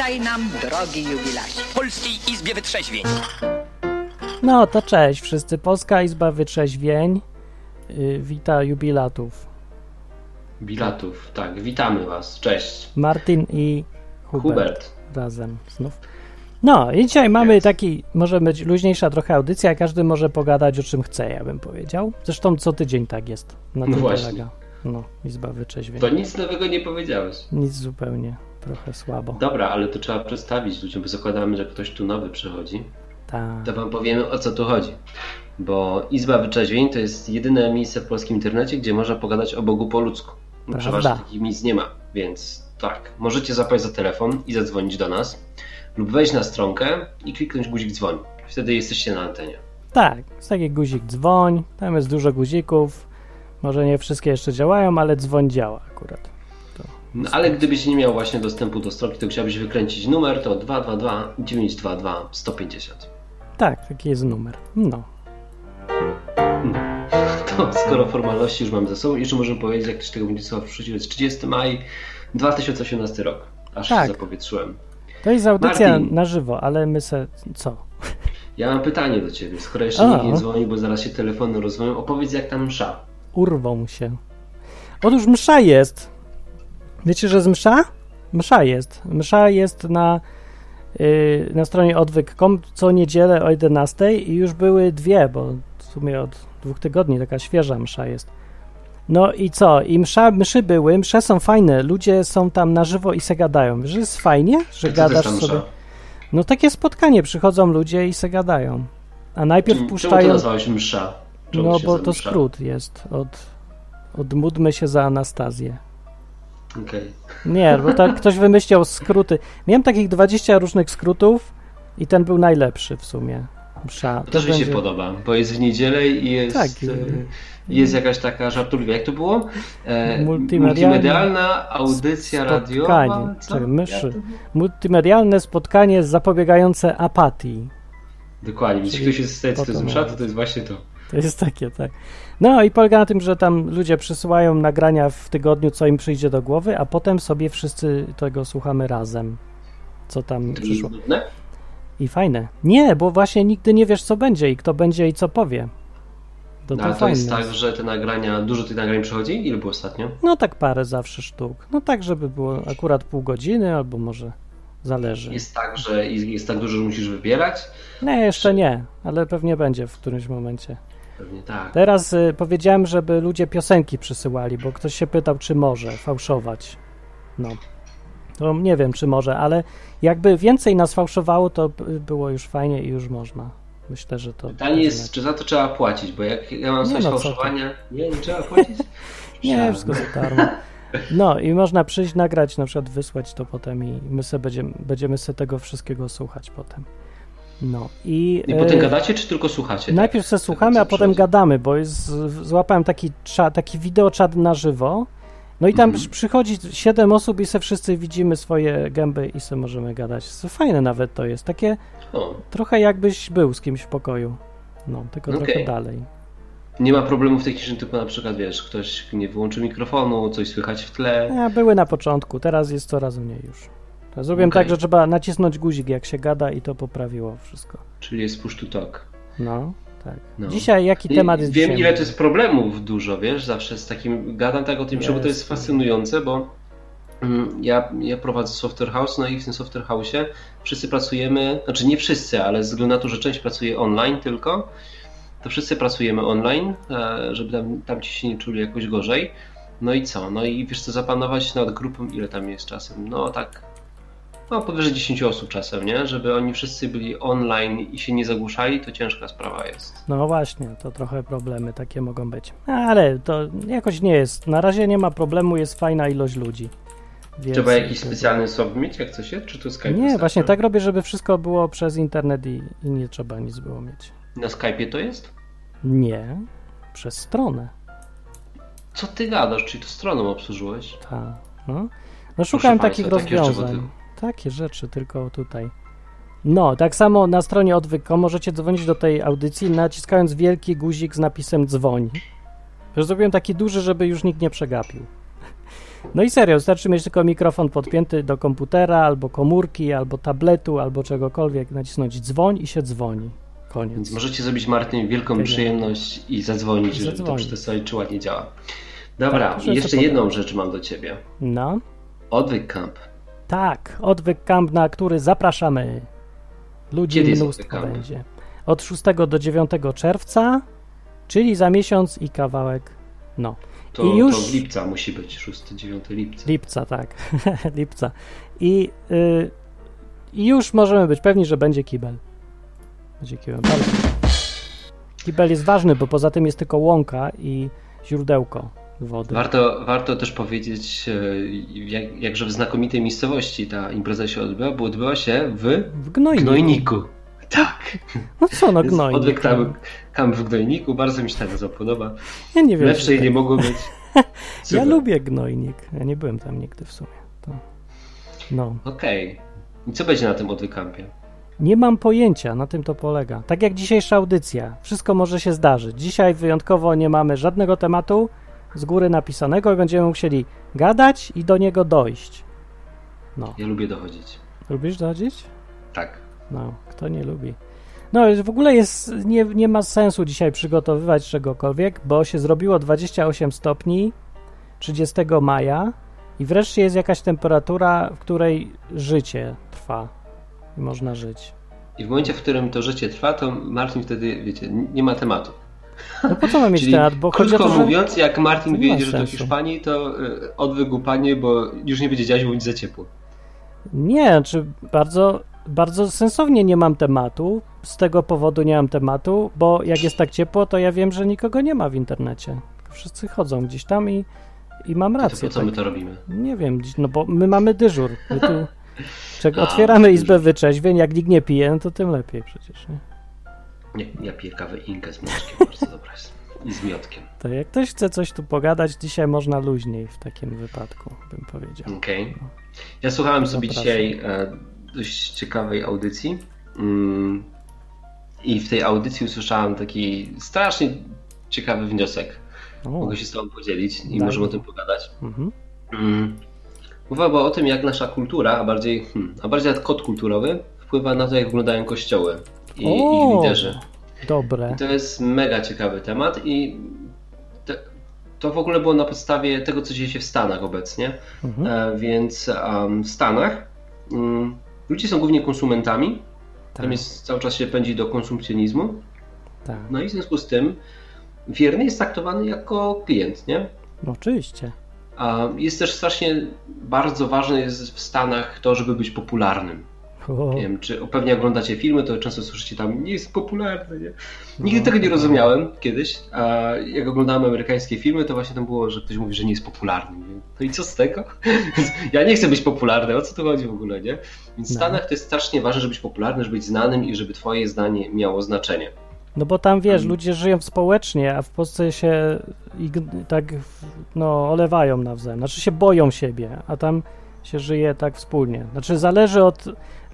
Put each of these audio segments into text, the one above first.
Witaj nam, drogi jubilacie. W Polskiej Izbie Wytrzeźwień. No to cześć wszyscy. Polska Izba Wytrzeźwień yy, wita jubilatów. Bilatów, tak, witamy Was, cześć. Martin i Hubert, Hubert. razem znów. No i dzisiaj mamy taki, może być luźniejsza trochę audycja, każdy może pogadać o czym chce, ja bym powiedział. Zresztą co tydzień tak jest. Na No tym właśnie. polega. No, Izba Wytrzeźwień. To nic nowego nie powiedziałeś. Nic zupełnie, trochę słabo. Dobra, ale to trzeba przedstawić ludziom, bo zakładamy, że ktoś tu nowy przychodzi. Ta. To Wam powiemy o co tu chodzi. Bo Izba Wyczeźwień to jest jedyne miejsce w polskim internecie, gdzie można pogadać o Bogu po ludzku. No. Przeważnie takich miejsc nie ma, więc tak, możecie zapaść za telefon i zadzwonić do nas lub wejść na stronkę i kliknąć guzik dzwoń. Wtedy jesteście na antenie. Tak, jest taki guzik dzwoń, tam jest dużo guzików. Może nie wszystkie jeszcze działają, ale dzwoń działa akurat. No, ale gdybyś nie miał właśnie dostępu do stronki, to chciałbyś wykręcić numer, to 222 922 150. Tak, taki jest numer. No. To skoro formalności już mamy za sobą, jeszcze możemy powiedzieć, jak ktoś tego będzie słuchał w przyszłości, jest 30 maj 2018 rok. Aż Tak. się zapowietrzyłem. To jest audycja Martin. na żywo, ale my se... co? Ja mam pytanie do Ciebie, skoro jeszcze nikt nie dzwoni, bo zaraz się telefony rozwoją, opowiedz jak tam msza. Urwą się. Otóż msza jest. Wiecie, że z msza? Msza jest. Msza jest na, yy, na stronie odwyk.com co niedzielę o 11 i już były dwie, bo w sumie od dwóch tygodni taka świeża msza jest. No i co? I msza, mszy były, msze są fajne, ludzie są tam na żywo i se gadają. Że jest fajnie, że jest gadasz msza? sobie. No takie spotkanie, przychodzą ludzie i se gadają. A najpierw Czemu, czemu puszczają... to nazwałeś msza? Czemu No bo to msza? skrót jest od, od módlmy się za Anastazję. Okej. Nie, bo tak ktoś wymyślał skróty. Miałem takich 20 różnych skrótów i ten był najlepszy w sumie. Msza. To też mi się będzie- podoba, bo jest w niedzielę i jest, Tak. e, jest jakaś taka żartobliwa. Jak to było? E, Multimedialna- audycja radiowa. Spotkanie, czy myszy. To było? Multimedialne spotkanie zapobiegające apatii. Dokładnie, jeśli ktoś jest to potem- msza, to to jest właśnie to. To jest takie, tak. No i polega na tym, że tam ludzie przysyłają nagrania w tygodniu, co im przyjdzie do głowy, a potem sobie wszyscy tego słuchamy razem. Co tam To przyszło. I fajne. Nie, bo właśnie nigdy nie wiesz, co będzie i kto będzie i co powie. To, No, ale to jest tak, że te nagrania, dużo tych nagrań przychodzi? Ile było ostatnio? No tak parę zawsze sztuk. No tak, żeby było akurat pół godziny, albo może zależy. Jest tak, że jest, jest tak dużo, że musisz wybierać? Nie, jeszcze nie, ale pewnie będzie w którymś momencie. Pewnie tak. Teraz y, powiedziałem, żeby ludzie piosenki przysyłali, bo ktoś się pytał, czy może fałszować. No. To nie wiem, czy może, ale jakby więcej nas fałszowało, to by było już fajnie i już można. Myślę, że to. Pytanie jest, czy za to trzeba płacić, bo jak ja mam coś no fałszowania... Nie, nie trzeba płacić? Nie, wszystko za darmo. No i można przyjść, nagrać, na przykład wysłać to potem i my sobie będziemy, będziemy sobie tego wszystkiego słuchać potem. No i, I e, potem gadacie, czy tylko słuchacie? najpierw tak? sobie słuchamy, a potem gadamy, bo jest, złapałem taki, cza, taki wideoczat na żywo. No i tam Mhm. przychodzi siedem osób i se wszyscy widzimy swoje gęby i se możemy gadać. Fajne nawet to jest. Takie O, trochę jakbyś był z kimś w pokoju. No, tylko Okej. trochę dalej. nie ma problemów technicznych, typu na przykład, wiesz, ktoś nie wyłączy mikrofonu, coś słychać w tle. A, były na początku, teraz jest coraz mniej już. To Zrobiłem Okej. tak, że trzeba nacisnąć guzik jak się gada i to poprawiło wszystko. Czyli jest push to talk. No, tak. No. Dzisiaj jaki temat jest Wiem, dzisiaj? ile to jest problemów dużo, wiesz, zawsze z takim, gadam tak o tym, bo to jest fascynujące, bo mm, ja, ja prowadzę software house, no i w tym software house'ie wszyscy pracujemy, znaczy nie wszyscy, ale ze względu na to, że część pracuje online tylko, to wszyscy pracujemy online, e, żeby tam, tam ci się nie czuli jakoś gorzej. No i co? No i wiesz co, zapanować nad grupą, ile tam jest czasem? No tak, no powyżej 10 osób czasem, nie? Żeby oni wszyscy byli online i się nie zagłuszali, to ciężka sprawa jest. No właśnie, to trochę problemy takie mogą być. Ale to jakoś nie jest. Na razie nie ma problemu, jest fajna ilość ludzi. Więc- Trzeba jakiś specjalny mieć, jak coś jest? Czy to Skype Nie, wystarczy? właśnie tak robię, żeby wszystko było przez internet i, i nie trzeba nic było mieć. Na Skype'ie to jest? Nie, przez stronę. Co ty gadasz? Czyli to stroną obsłużyłeś? Tak. No, no szukałem Państwa, takich takie rzeczy, rozwiązań. bo Takie rzeczy, tylko tutaj. No, tak samo na stronie odwyk.com możecie dzwonić do tej audycji naciskając wielki guzik z napisem dzwoń. Zrobiłem taki duży, żeby już nikt nie przegapił. No i serio, wystarczy mieć tylko mikrofon podpięty do komputera, albo komórki, albo tabletu, albo czegokolwiek, nacisnąć dzwoń i się dzwoni. Koniec. Więc możecie zrobić Martin wielką przyjemność i zadzwonić, żeby to przetestować, czy ładnie działa. Dobra, Tak, jeszcze jedną rzecz mam do ciebie. No, Odwyk Camp. Tak, odwyk camp, na który zapraszamy. Ludzi Kiedy mnóstwo będzie. Od 6 do 9 czerwca, czyli za miesiąc i kawałek, no. To, I już- to lipca musi być, 6-9 lipca. Lipca, tak. Lipca. I, y, już możemy być pewni, że będzie kibel. Będzie kibel. Bardzo. Kibel jest ważny, bo poza tym jest tylko łąka i źródełko wody. Warto, warto też powiedzieć, e, jak, jakże w znakomitej miejscowości ta impreza się odbyła, bo odbyła się w W gnojniku. Gnojniku. Tak. No co, no gnojnik. Odwyk tam, kamp w Gnojniku, bardzo mi się ta nazwa podoba. Ja nie wiem. Lepszej czy nie tak. mogło być. Ja lubię gnojnik. Ja nie byłem tam nigdy w sumie. To... No. Okej. I co będzie na tym odwykampie? Nie mam pojęcia, na tym to polega. Tak jak dzisiejsza audycja. Wszystko może się zdarzyć. Dzisiaj wyjątkowo nie mamy żadnego tematu z góry napisanego i będziemy musieli gadać i do niego dojść. No. Ja lubię dochodzić. Lubisz dochodzić? Tak. No, kto nie lubi. No, w ogóle jest, nie, nie ma sensu dzisiaj przygotowywać czegokolwiek, bo się zrobiło 28 stopni 30 maja i wreszcie jest jakaś temperatura, w której życie trwa i można żyć. I w momencie, w którym to życie trwa, to Martin wtedy, wiecie, nie ma tematu. No po co mam mieć Czyli temat? Bo krótko to, że... mówiąc, jak Martin nie ma wyjedziesz do. Hiszpanii, to y, odwyk upanie, bo już nie będzie działać, bo będzie za ciepło. Nie, czy bardzo, bardzo sensownie nie mam tematu. Z tego powodu nie mam tematu, bo jak jest tak ciepło, to ja wiem, że nikogo nie ma w internecie. Wszyscy chodzą gdzieś tam i, i mam To rację. po co tak. my to robimy? Nie wiem, no bo my mamy dyżur. My tu, czek, otwieramy izbę wyczeźwień, jak nikt nie pije, no to tym lepiej przecież. Nie? Nie, ja piję kawę Inkę z mleczkiem, bardzo dobra jest. I z miotkiem. To jak ktoś chce coś tu pogadać, dzisiaj można luźniej w takim wypadku, bym powiedział. Okej. Ja słuchałem sobie dzisiaj e, dość ciekawej audycji. Mm, I w tej audycji usłyszałem taki strasznie ciekawy wniosek. O, Mogę się z Tobą podzielić i Daj. możemy o tym pogadać. mhm. Mm. Mowa była o tym, jak nasza kultura, a bardziej, hmm, a bardziej kod kulturowy, wpływa na to, jak wyglądają kościoły i O! ich liderzy. Dobre. I to jest mega ciekawy temat i te, to w ogóle było na podstawie tego, co dzieje się w Stanach obecnie. Mhm. E, więc em, w Stanach mm, ludzie są głównie konsumentami, Tak, tam jest, cały czas się pędzi do konsumpcjonizmu, tak. no i w związku z tym wierny jest traktowany jako klient, nie? No, oczywiście. A jest też strasznie bardzo ważne jest w Stanach to, żeby być popularnym. O, Nie wiem, czy pewnie oglądacie filmy, to często słyszycie tam, nie jest popularny, nie? Nigdy No, tego nie rozumiałem kiedyś, a jak oglądałem amerykańskie filmy, to właśnie tam było, że ktoś mówi, że nie jest popularny. Nie? No i co z tego? ja nie chcę być popularny, o co tu chodzi w ogóle, nie? Więc w No. Stanach to jest strasznie ważne, żeby być popularny, żeby być znanym i żeby twoje zdanie miało znaczenie. No bo tam wiesz, Mm. ludzie żyją społecznie, a w Polsce się tak no, olewają nawzajem. Znaczy się boją siebie, a tam się żyje tak wspólnie. Znaczy zależy od.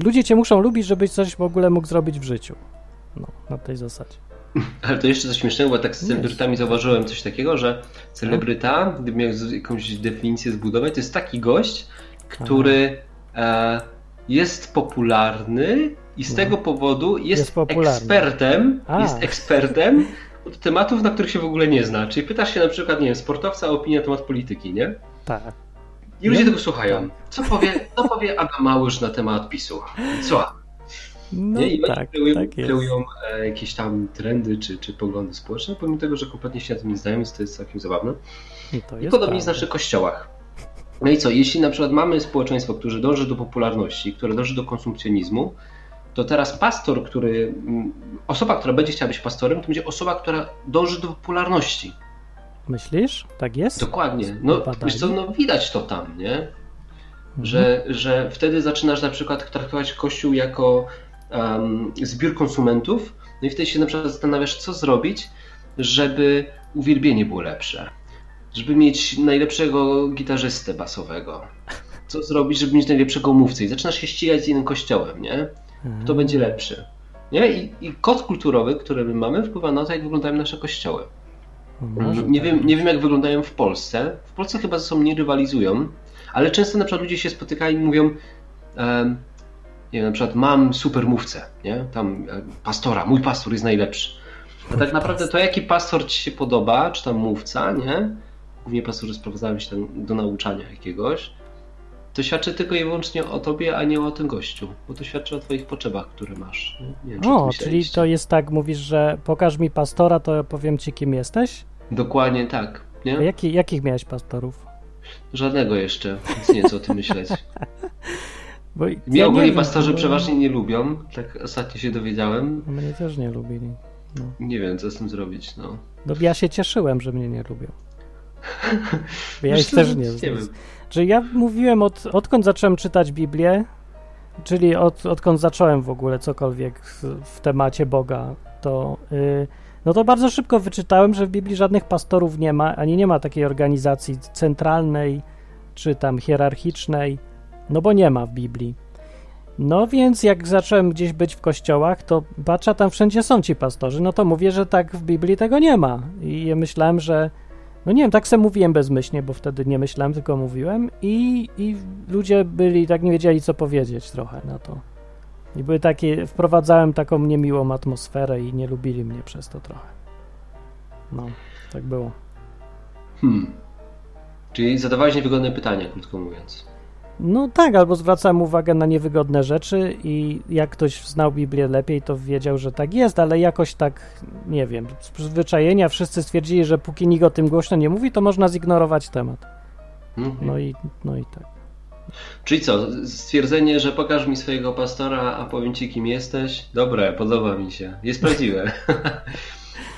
Ludzie cię muszą lubić, żebyś coś w ogóle mógł zrobić w życiu. No, na tej zasadzie. Ale to jeszcze coś śmiesznego, bo tak z celebrytami zauważyłem coś takiego, że celebryta, gdybym miał jakąś definicję zbudować, to jest taki gość, który e, jest popularny i z No. tego powodu jest, Jest ekspertem, A. jest ekspertem od tematów, na których się w ogóle nie zna. Czyli pytasz się na przykład, nie wiem, sportowca o opinię na temat polityki, nie? Tak. I ludzie No, tego słuchają. Co powie, co powie Adam Małysz na temat PiSu? Co? No Nie? I tak, kreują, tak kreują e, jakieś tam trendy czy, czy poglądy społeczne, pomimo tego, że kompletnie się na tym nie znają, więc to jest całkiem zabawne. I, to I podobnie jest w naszych kościołach. No i co, jeśli na przykład mamy społeczeństwo, które dąży do popularności, które dąży do konsumpcjonizmu, to teraz pastor, który, mm, osoba, która będzie chciała być pastorem, to będzie osoba, która dąży do popularności. Myślisz? Tak jest? Dokładnie. No, wiesz co, no widać to tam, nie? Mhm. Że, że wtedy zaczynasz na przykład traktować Kościół jako um, zbiór konsumentów, no i wtedy się na przykład zastanawiasz, co zrobić, żeby uwielbienie było lepsze. Żeby mieć najlepszego gitarzystę basowego. Co zrobić, żeby mieć najlepszego mówcę. I zaczynasz się ścigać z innym kościołem, nie? Kto będzie lepszy. Nie? I, I kod kulturowy, który my mamy, wpływa na to, jak wyglądają nasze kościoły. Może Nie tak. wiem, nie wiem, jak wyglądają w Polsce. W Polsce chyba ze sobą nie rywalizują, ale często na przykład ludzie się spotykają i mówią, em, nie wiem, na przykład mam super mówcę, nie? Tam e, pastora, mój pastor jest najlepszy. A tak naprawdę to, jaki pastor ci się podoba, czy tam mówca, nie? Głównie pastorzy sprowadzają się tam do nauczania jakiegoś. To świadczy tylko i wyłącznie o tobie, a nie o tym gościu, bo to świadczy o twoich potrzebach, które masz. Nie, wiem, o czyli to jest tak, mówisz, że pokaż mi pastora, to ja powiem ci, kim jesteś? Dokładnie tak, A nie? jaki, jakich miałeś pastorów? Żadnego jeszcze, więc nie co o tym myśleć. Bo Mnie ja ogólnie pastorzy bo- przeważnie nie lubią, tak ostatnio się dowiedziałem. Mnie też nie lubili. No. Nie wiem, co z tym zrobić, no. No, ja się cieszyłem, że mnie nie lubią. Ja ich też nie nie wiem. Że ja mówiłem, od, odkąd zacząłem czytać Biblię, czyli od, odkąd zacząłem w ogóle cokolwiek w, temacie Boga, to, y, no to bardzo szybko wyczytałem, że w Biblii żadnych pastorów nie ma, ani nie ma takiej organizacji centralnej czy tam hierarchicznej, no bo nie ma w Biblii. No więc jak zacząłem gdzieś być w kościołach, to patrzę, tam wszędzie są ci pastorzy, no to mówię, że tak w Biblii tego nie ma. I myślałem, że no nie wiem, tak sobie mówiłem bezmyślnie, bo wtedy nie myślałem, tylko mówiłem i, i ludzie byli, tak nie wiedzieli, co powiedzieć trochę na to. I były takie, wprowadzałem taką niemiłą atmosferę i nie lubili mnie przez to trochę. No, tak było. Hmm. Czyli zadawałeś niewygodne pytania, krótko mówiąc. No tak, albo zwracałem uwagę na niewygodne rzeczy i jak ktoś znał Biblię lepiej, to wiedział, że tak jest, ale jakoś tak, nie wiem, z przyzwyczajenia wszyscy stwierdzili, że póki nikt o tym głośno nie mówi, to można zignorować temat. Mhm. No i, no i tak. Czyli co, stwierdzenie, że pokaż mi swojego pastora, a powiem ci, kim jesteś? Dobre, podoba mi się. Jest prawdziwe.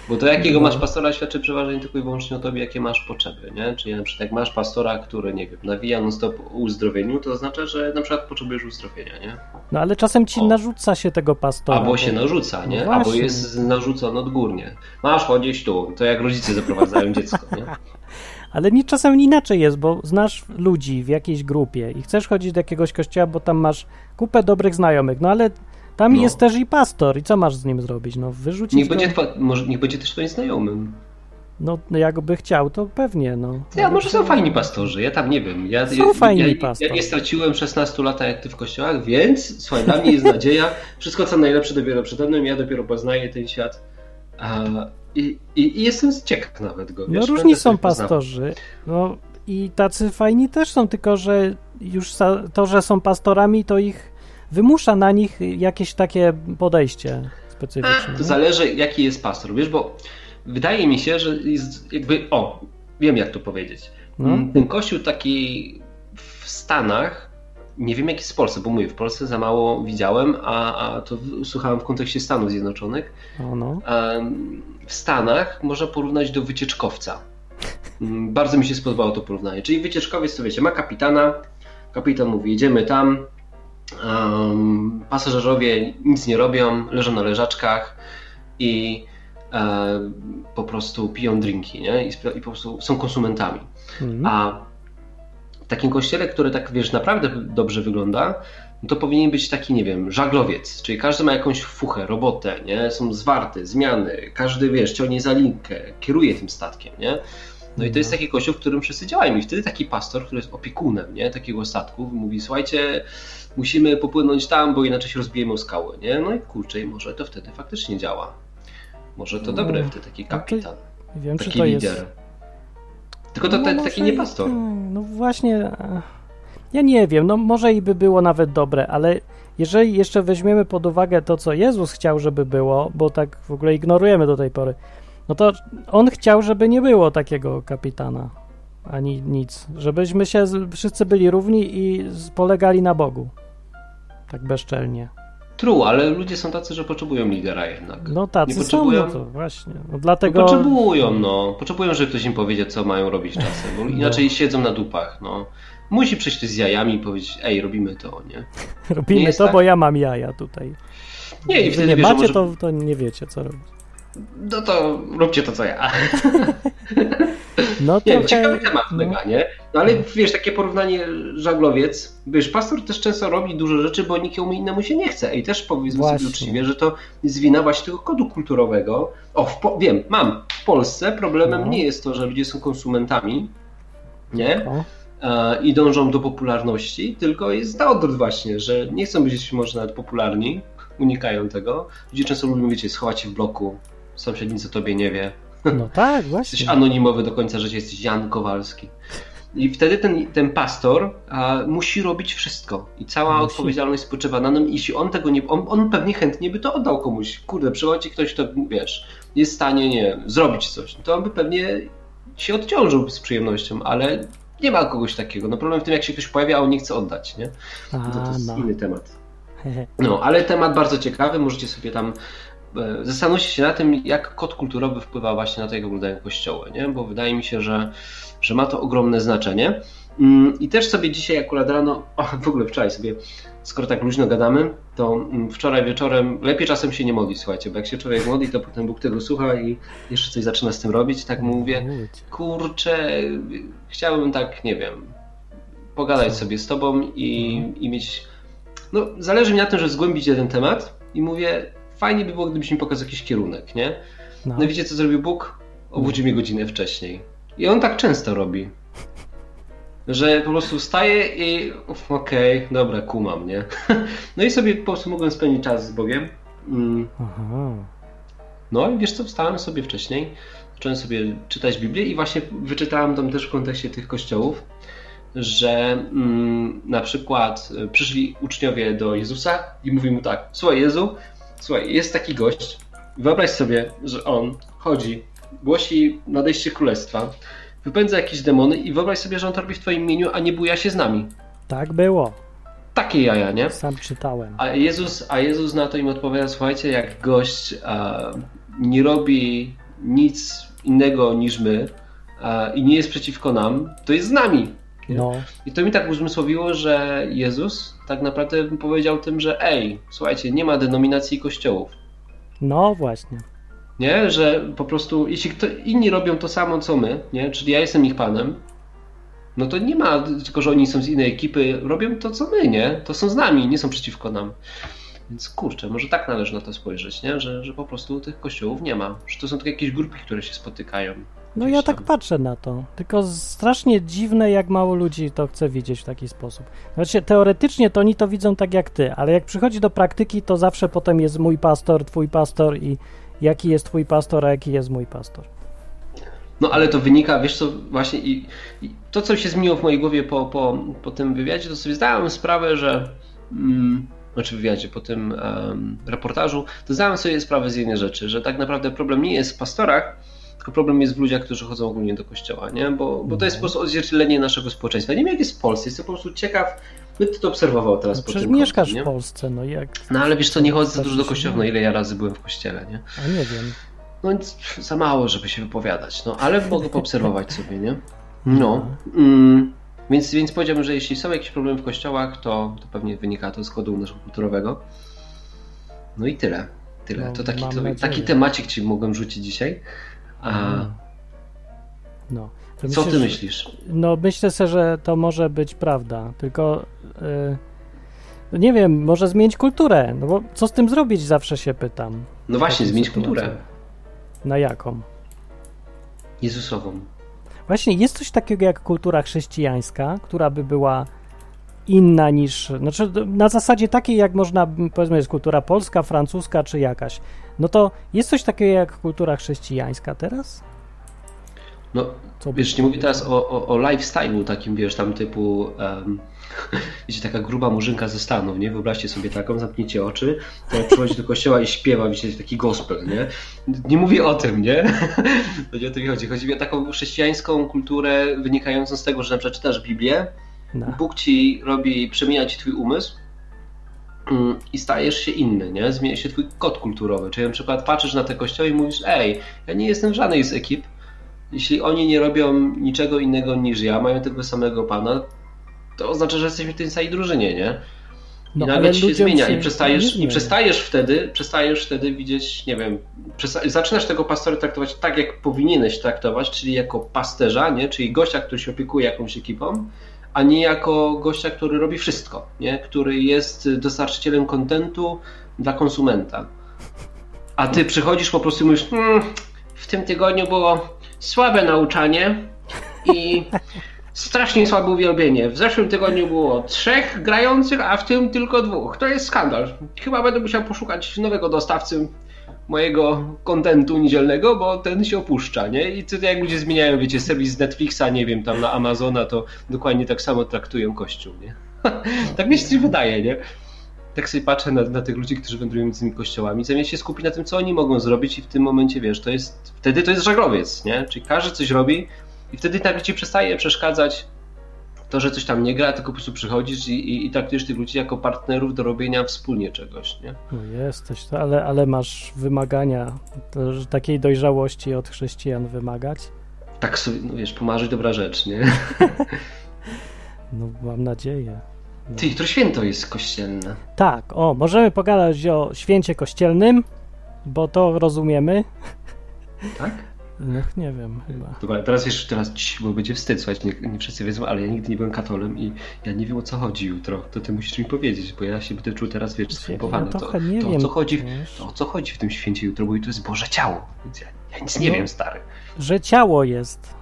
Bo to jakiego No. masz pastora świadczy przeważnie tylko i wyłącznie o tobie, jakie masz potrzeby, nie? Czyli na przykład jak masz pastora, który, nie wiem, nawija non-stop o uzdrowieniu, to oznacza, że na przykład potrzebujesz uzdrowienia, nie? No ale czasem ci O. narzuca się tego pastora. Albo bo- się narzuca, nie? No Albo jest narzucony odgórnie. Masz chodzić tu. To jak rodzice zaprowadzają dziecko, nie? Ale nie, czasem inaczej jest, bo znasz ludzi w jakiejś grupie i chcesz chodzić do jakiegoś kościoła, bo tam masz kupę dobrych znajomych, no ale tam No. jest też i pastor i co masz z nim zrobić? No wyrzucić Niech go? będzie, może, niech będzie też twoim znajomym. No jakby chciał, to pewnie, no. Ja, może są fajni pastorzy, ja tam nie wiem. Ja, Są ja, fajni ja, pastorzy. Ja nie straciłem 16 lat jak ty w kościołach, więc słuchaj, dla mnie jest nadzieja. Wszystko co najlepsze dopiero przede mną, ja dopiero poznaję ten świat. A, i, i, I jestem ciekaw nawet go. No wiesz, różni są pastorzy, no i tacy fajni też są, tylko że już to, że są pastorami, to ich wymusza na nich jakieś takie podejście specyficzne. To zależy jaki jest pastor, wiesz, bo wydaje mi się, że jest jakby, o, wiem jak to powiedzieć. No. Mm, Ten kościół taki w Stanach, nie wiem jak jest w Polsce, bo mówię, w Polsce za mało widziałem, a, a to słuchałem w kontekście Stanów Zjednoczonych. No. W Stanach można porównać do wycieczkowca. Mm, Bardzo mi się spodobało to porównanie. Czyli wycieczkowiec to wiecie, ma kapitana, kapitan mówi jedziemy tam, em, pasażerowie nic nie robią, leżą na leżaczkach i e, po prostu piją drinki, nie? I, I po prostu są konsumentami. Mhm. A w takim kościele, który tak wiesz, naprawdę dobrze wygląda, no to powinien być taki, nie wiem, żaglowiec, czyli każdy ma jakąś fuchę, robotę, nie? Są zwarty, zmiany, każdy, wiesz, ciągnie za linkę, kieruje tym statkiem, nie? No i to jest taki kościół, w którym wszyscy działają i wtedy taki pastor, który jest opiekunem, nie? Takiego statku, mówi, słuchajcie, musimy popłynąć tam, bo inaczej się rozbijemy o skały, nie? No i kurczę, i może to wtedy faktycznie działa. Może to No. dobre wtedy taki No kapitan, Nie wiem, czy taki to lider. jest... Tylko to No te, taki nie pastor. No właśnie, e, ja nie wiem, no może i by było nawet dobre, ale jeżeli jeszcze weźmiemy pod uwagę to, co Jezus chciał, żeby było, bo tak w ogóle ignorujemy do tej pory, no to On chciał, żeby nie było takiego kapitana, ani nic, żebyśmy się wszyscy byli równi i polegali na Bogu. Tak bezczelnie. True, ale ludzie są tacy, że potrzebują lidera jednak. No tacy Nie są, potrzebują? no to właśnie. No No, dlatego... Potrzebują, no. Potrzebują, żeby ktoś im powiedział, co mają robić czasem, bo inaczej siedzą na dupach, no. Musi przyjść z jajami i powiedzieć, ej, robimy to, nie? Robimy nie to, tak? bo ja mam jaja tutaj. Nie, i wtedy nie wiesz, macie, może... to, to nie wiecie, co robić. No to róbcie to, co ja. No nie, trochę, ciekawy temat no. mega, nie? No ale wiesz, takie porównanie żaglowiec, wiesz, pastor też często robi dużo rzeczy, bo nikomu innemu się nie chce. I też powiedzmy Właśnie. sobie uczciwie, że to jest wina właśnie tego kodu kulturowego. O, wiem, mam. W Polsce problemem No. nie jest to, że ludzie są konsumentami, nie? E, I dążą do popularności, tylko jest na odwrót właśnie, że nie chcą być może nawet popularni, unikają tego. Ludzie często lubią, wiecie, schować się w bloku, sąsiad nic o tobie nie wie, no tak, Jesteś właśnie. anonimowy do końca życia, jesteś Jan Kowalski. I wtedy ten, ten pastor a, musi robić wszystko. I cała Musi. odpowiedzialność spoczywa na nim. Jeśli on tego nie. On, on pewnie chętnie by to oddał komuś. Kurde, przychodzi ktoś, kto wiesz, jest w stanie, nie wiem, zrobić coś. To on by pewnie się odciążył z przyjemnością, ale nie ma kogoś takiego. No problem w tym, jak się ktoś pojawia, a on nie chce oddać, nie? A, To, to jest no. inny temat. No, ale temat bardzo ciekawy, możecie sobie tam e, zastanowić się na tym, jak kod kulturowy wpływa właśnie na to, jak wyglądają kościoły, nie? bo wydaje mi się, że, że ma to ogromne znaczenie. Mm, I też sobie dzisiaj akurat rano, o, w ogóle wczoraj sobie, skoro tak luźno gadamy, to mm, wczoraj wieczorem lepiej czasem się nie modlić, słuchajcie, bo jak się człowiek modli, to potem Bóg tego słucha i jeszcze coś zaczyna z tym robić, tak mówię, kurczę, chciałbym tak, nie wiem, pogadać sobie z tobą i, i mieć. No, zależy mi na tym, żeby zgłębić jeden temat i mówię, fajnie by było, gdybyś mi pokazał jakiś kierunek, nie? No. No i wiecie, co zrobił Bóg? Obudził mnie godzinę wcześniej. I on tak często robi. Że po prostu wstaje i okej, dobra, kumam, nie? No i sobie po prostu mogłem spędzić czas z Bogiem. Mm, no i wiesz co, wstałem sobie wcześniej, zacząłem sobie czytać Biblię i właśnie wyczytałem tam też w kontekście tych kościołów, że mm, na przykład e, przyszli uczniowie do Jezusa i mówi mu tak, słuchaj Jezu, słuchaj, jest taki gość, wyobraź sobie, że on chodzi, głosi nadejście królestwa, wypędza jakieś demony i wyobraź sobie, że on to robi w twoim imieniu, a nie buja się z nami. Tak było. Takie jaja, nie? Sam czytałem. A Jezus, a Jezus na to im odpowiada, słuchajcie, jak gość e, nie robi nic innego niż my e, i nie jest przeciwko nam, to jest z nami. Nie? No, I to mi tak uzmysłowiło, że Jezus tak naprawdę powiedział tym, że ej, słuchajcie, nie ma denominacji kościołów. no właśnie. Nie? Że po prostu, jeśli kto, inni robią to samo co my, nie? czyli ja jestem ich panem, no to nie ma tylko, że oni są z innej ekipy, robią to co my, nie? To są z nami, nie są przeciwko nam. Więc kurczę, może tak należy na to spojrzeć, nie? Że, że po prostu tych kościołów nie ma. Że to są tylko jakieś grupy, które się spotykają. No ja tak patrzę na to. Tylko strasznie dziwne, jak mało ludzi to chce widzieć w taki sposób. Znaczy, teoretycznie to oni to widzą tak jak ty, ale jak przychodzi do praktyki, to zawsze potem jest mój pastor, twój pastor i jaki jest twój pastor, a jaki jest mój pastor. No ale to wynika, wiesz co, właśnie i, i to, co się zmieniło w mojej głowie po, po, po tym wywiadzie, to sobie zdałem sprawę, że mm, znaczy wywiadzie, po tym em, reportażu, to zdałem sobie sprawę z jednej rzeczy, że tak naprawdę problem nie jest w pastorach, tylko problem jest w ludziach, którzy chodzą ogólnie do kościoła, nie? Bo, bo to jest po prostu odzwierciedlenie naszego społeczeństwa. Nie wiem, jak jest w Polsce, jestem po prostu ciekaw, będę to obserwował teraz No po tym mieszkasz kątem, w? Polsce, no jak... No ale wiesz co, nie chodzę za dużo do kościoła, no ile ja razy byłem w kościele, nie? A nie wiem. No więc za mało, żeby się wypowiadać, no ale mogę poobserwować sobie, nie? No, mm, więc, więc powiedziałbym, że jeśli są jakieś problemy w kościołach, to, to pewnie wynika to z kodu naszego kulturowego. No i tyle. Tyle. No, to taki, to, taki temacik ci mogłem rzucić dzisiaj. A. No. To co ty myślisz-? No myślę sobie, że to może być prawda, tylko y, no nie wiem, może zmienić kulturę, no bo co z tym zrobić zawsze się pytam. No właśnie, zmienić sytuacji. kulturę. Na jaką? Jezusową. Właśnie jest coś takiego jak kultura chrześcijańska, która by była inna niż, znaczy na zasadzie takiej jak można, powiedzmy jest kultura polska, francuska czy jakaś. No to jest coś takiego jak kultura chrześcijańska teraz? No, Co wiesz, nie mówię teraz o, o, o lifestyle'u takim, wiesz, tam typu, um, wiecie, taka gruba murzynka ze Stanów, nie? Wyobraźcie sobie taką, zamknijcie oczy, to jak przychodzi do kościoła i śpiewa, wiecie, taki gospel, nie? Nie mówię o tym, nie? To nie o to mi chodzi. Chodzi mi o taką chrześcijańską kulturę wynikającą z tego, że na przykład czytasz Biblię, No. Bóg ci robi, przemienia ci twój umysł i stajesz się inny, nie? Zmienia się twój kod kulturowy. Czyli na przykład patrzysz na te kościoły i mówisz, ej, ja nie jestem w żadnej z ekip. Jeśli oni nie robią niczego innego niż ja, mają tego samego Pana, to oznacza, że jesteśmy w tej samej drużynie, nie? No, I nagle ale ci się zmienia się i przestajesz, i przestajesz wtedy, przestajesz wtedy widzieć, nie wiem, przesta- zaczynasz tego pastora traktować tak, jak powinieneś traktować, czyli jako pasterza, nie? czyli gościa, który się opiekuje jakąś ekipą, a nie jako gościa, który robi wszystko, nie? który jest dostarczycielem kontentu dla konsumenta. A ty przychodzisz po prostu i mówisz, hmm, w tym tygodniu było słabe nauczanie i strasznie słabe uwielbienie. W zeszłym tygodniu było trzech grających, a w tym tylko dwóch. To jest skandal. Chyba będę musiał poszukać nowego dostawcy mojego kontentu niedzielnego, bo ten się opuszcza, nie? I to jak ludzie zmieniają, wiecie, serwis Netflixa, nie wiem, tam na Amazona, to dokładnie tak samo traktują Kościół, nie? tak mi się wydaje, nie? Tak sobie patrzę na, na tych ludzi, którzy wędrują między tymi kościołami, zamiast się skupić na tym, co oni mogą zrobić i w tym momencie, wiesz, to jest, wtedy to jest żagrowiec, nie? Czyli każdy coś robi i wtedy tak ci przestaje przeszkadzać to, że coś tam nie gra, tylko po prostu przychodzisz i, i, i traktujesz tych ludzi jako partnerów do robienia wspólnie czegoś, nie? No jesteś, to, ale, ale masz wymagania, to, że takiej dojrzałości od chrześcijan wymagać. Tak sobie, no wiesz, pomarzyć dobra rzecz, nie? No mam nadzieję. Ty, które święto jest kościelne? Tak, o, możemy pogadać o święcie kościelnym, bo to rozumiemy. Tak? No nie wiem, chyba. Dobra, teraz jeszcze, teraz, bo będzie wstyd, słuchajcie, nie, nie wszyscy wiedzą, ale ja nigdy nie byłem katolem i ja nie wiem o co chodzi jutro, to ty musisz mi powiedzieć, bo ja się będę czuł teraz, wiesz, skrępowany. Ja to, trochę nie to, wiem, o co chodzi, to o co chodzi w tym święcie jutro, bo to jest Boże ciało, więc ja, ja nic nie No. wiem, stary. Że ciało jest.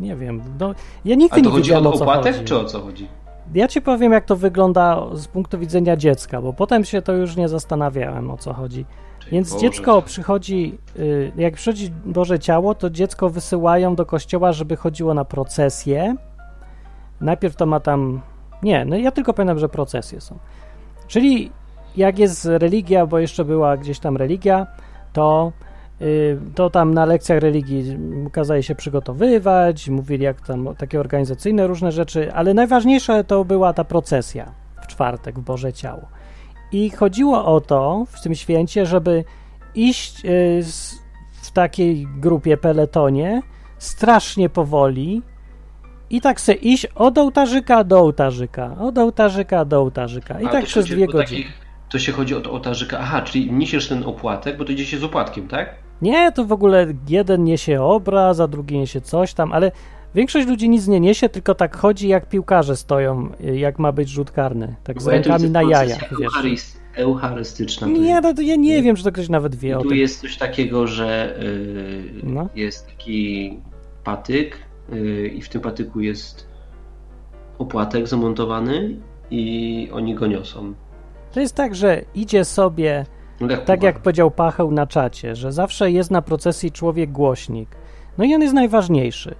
Nie wiem, no, ja nigdy Ale to nie chodzi o wiedziałem o co opłatek, chodzi. czy o co chodzi? Ja ci powiem, jak to wygląda z punktu widzenia dziecka, bo potem się to już nie zastanawiałem, o co chodzi. Więc Boże dziecko przychodzi, y, jak przychodzi Boże Ciało, to dziecko wysyłają do kościoła, żeby chodziło na procesję. Najpierw to ma tam. Nie, no ja tylko pamiętam, że procesje są. Czyli jak jest religia, bo jeszcze była gdzieś tam religia, to, y, to tam na lekcjach religii kazali się przygotowywać, mówili jak tam takie organizacyjne różne rzeczy, ale najważniejsze to była ta procesja w czwartek w Boże Ciało. I chodziło o to w tym święcie, żeby iść z, w takiej grupie peletonie strasznie powoli i tak se iść od ołtarzyka do ołtarzyka, od ołtarzyka do ołtarzyka i A tak przez dwie godziny. takich- To się chodzi o ołtarzyka, aha, czyli niesiesz ten opłatek, bo to idzie się z opłatkiem, tak? Nie, to w ogóle jeden niesie obraz, a drugi niesie coś tam, ale większość ludzi nic nie niesie, tylko tak chodzi jak piłkarze stoją, jak ma być rzut karny, tak z tu rękami na wiesz. eucharyst- Eucharystyczna. Nie, no to ja nie wiem, czy to ktoś nawet wie I o tu tym. jest coś takiego, że y, No. jest taki patyk y, i w tym patyku jest opłatek zamontowany i oni go niosą. To jest tak, że idzie sobie No jak Tak jak powiedział Pacheł na czacie, że zawsze jest na procesji człowiek głośnik. No i on jest najważniejszy.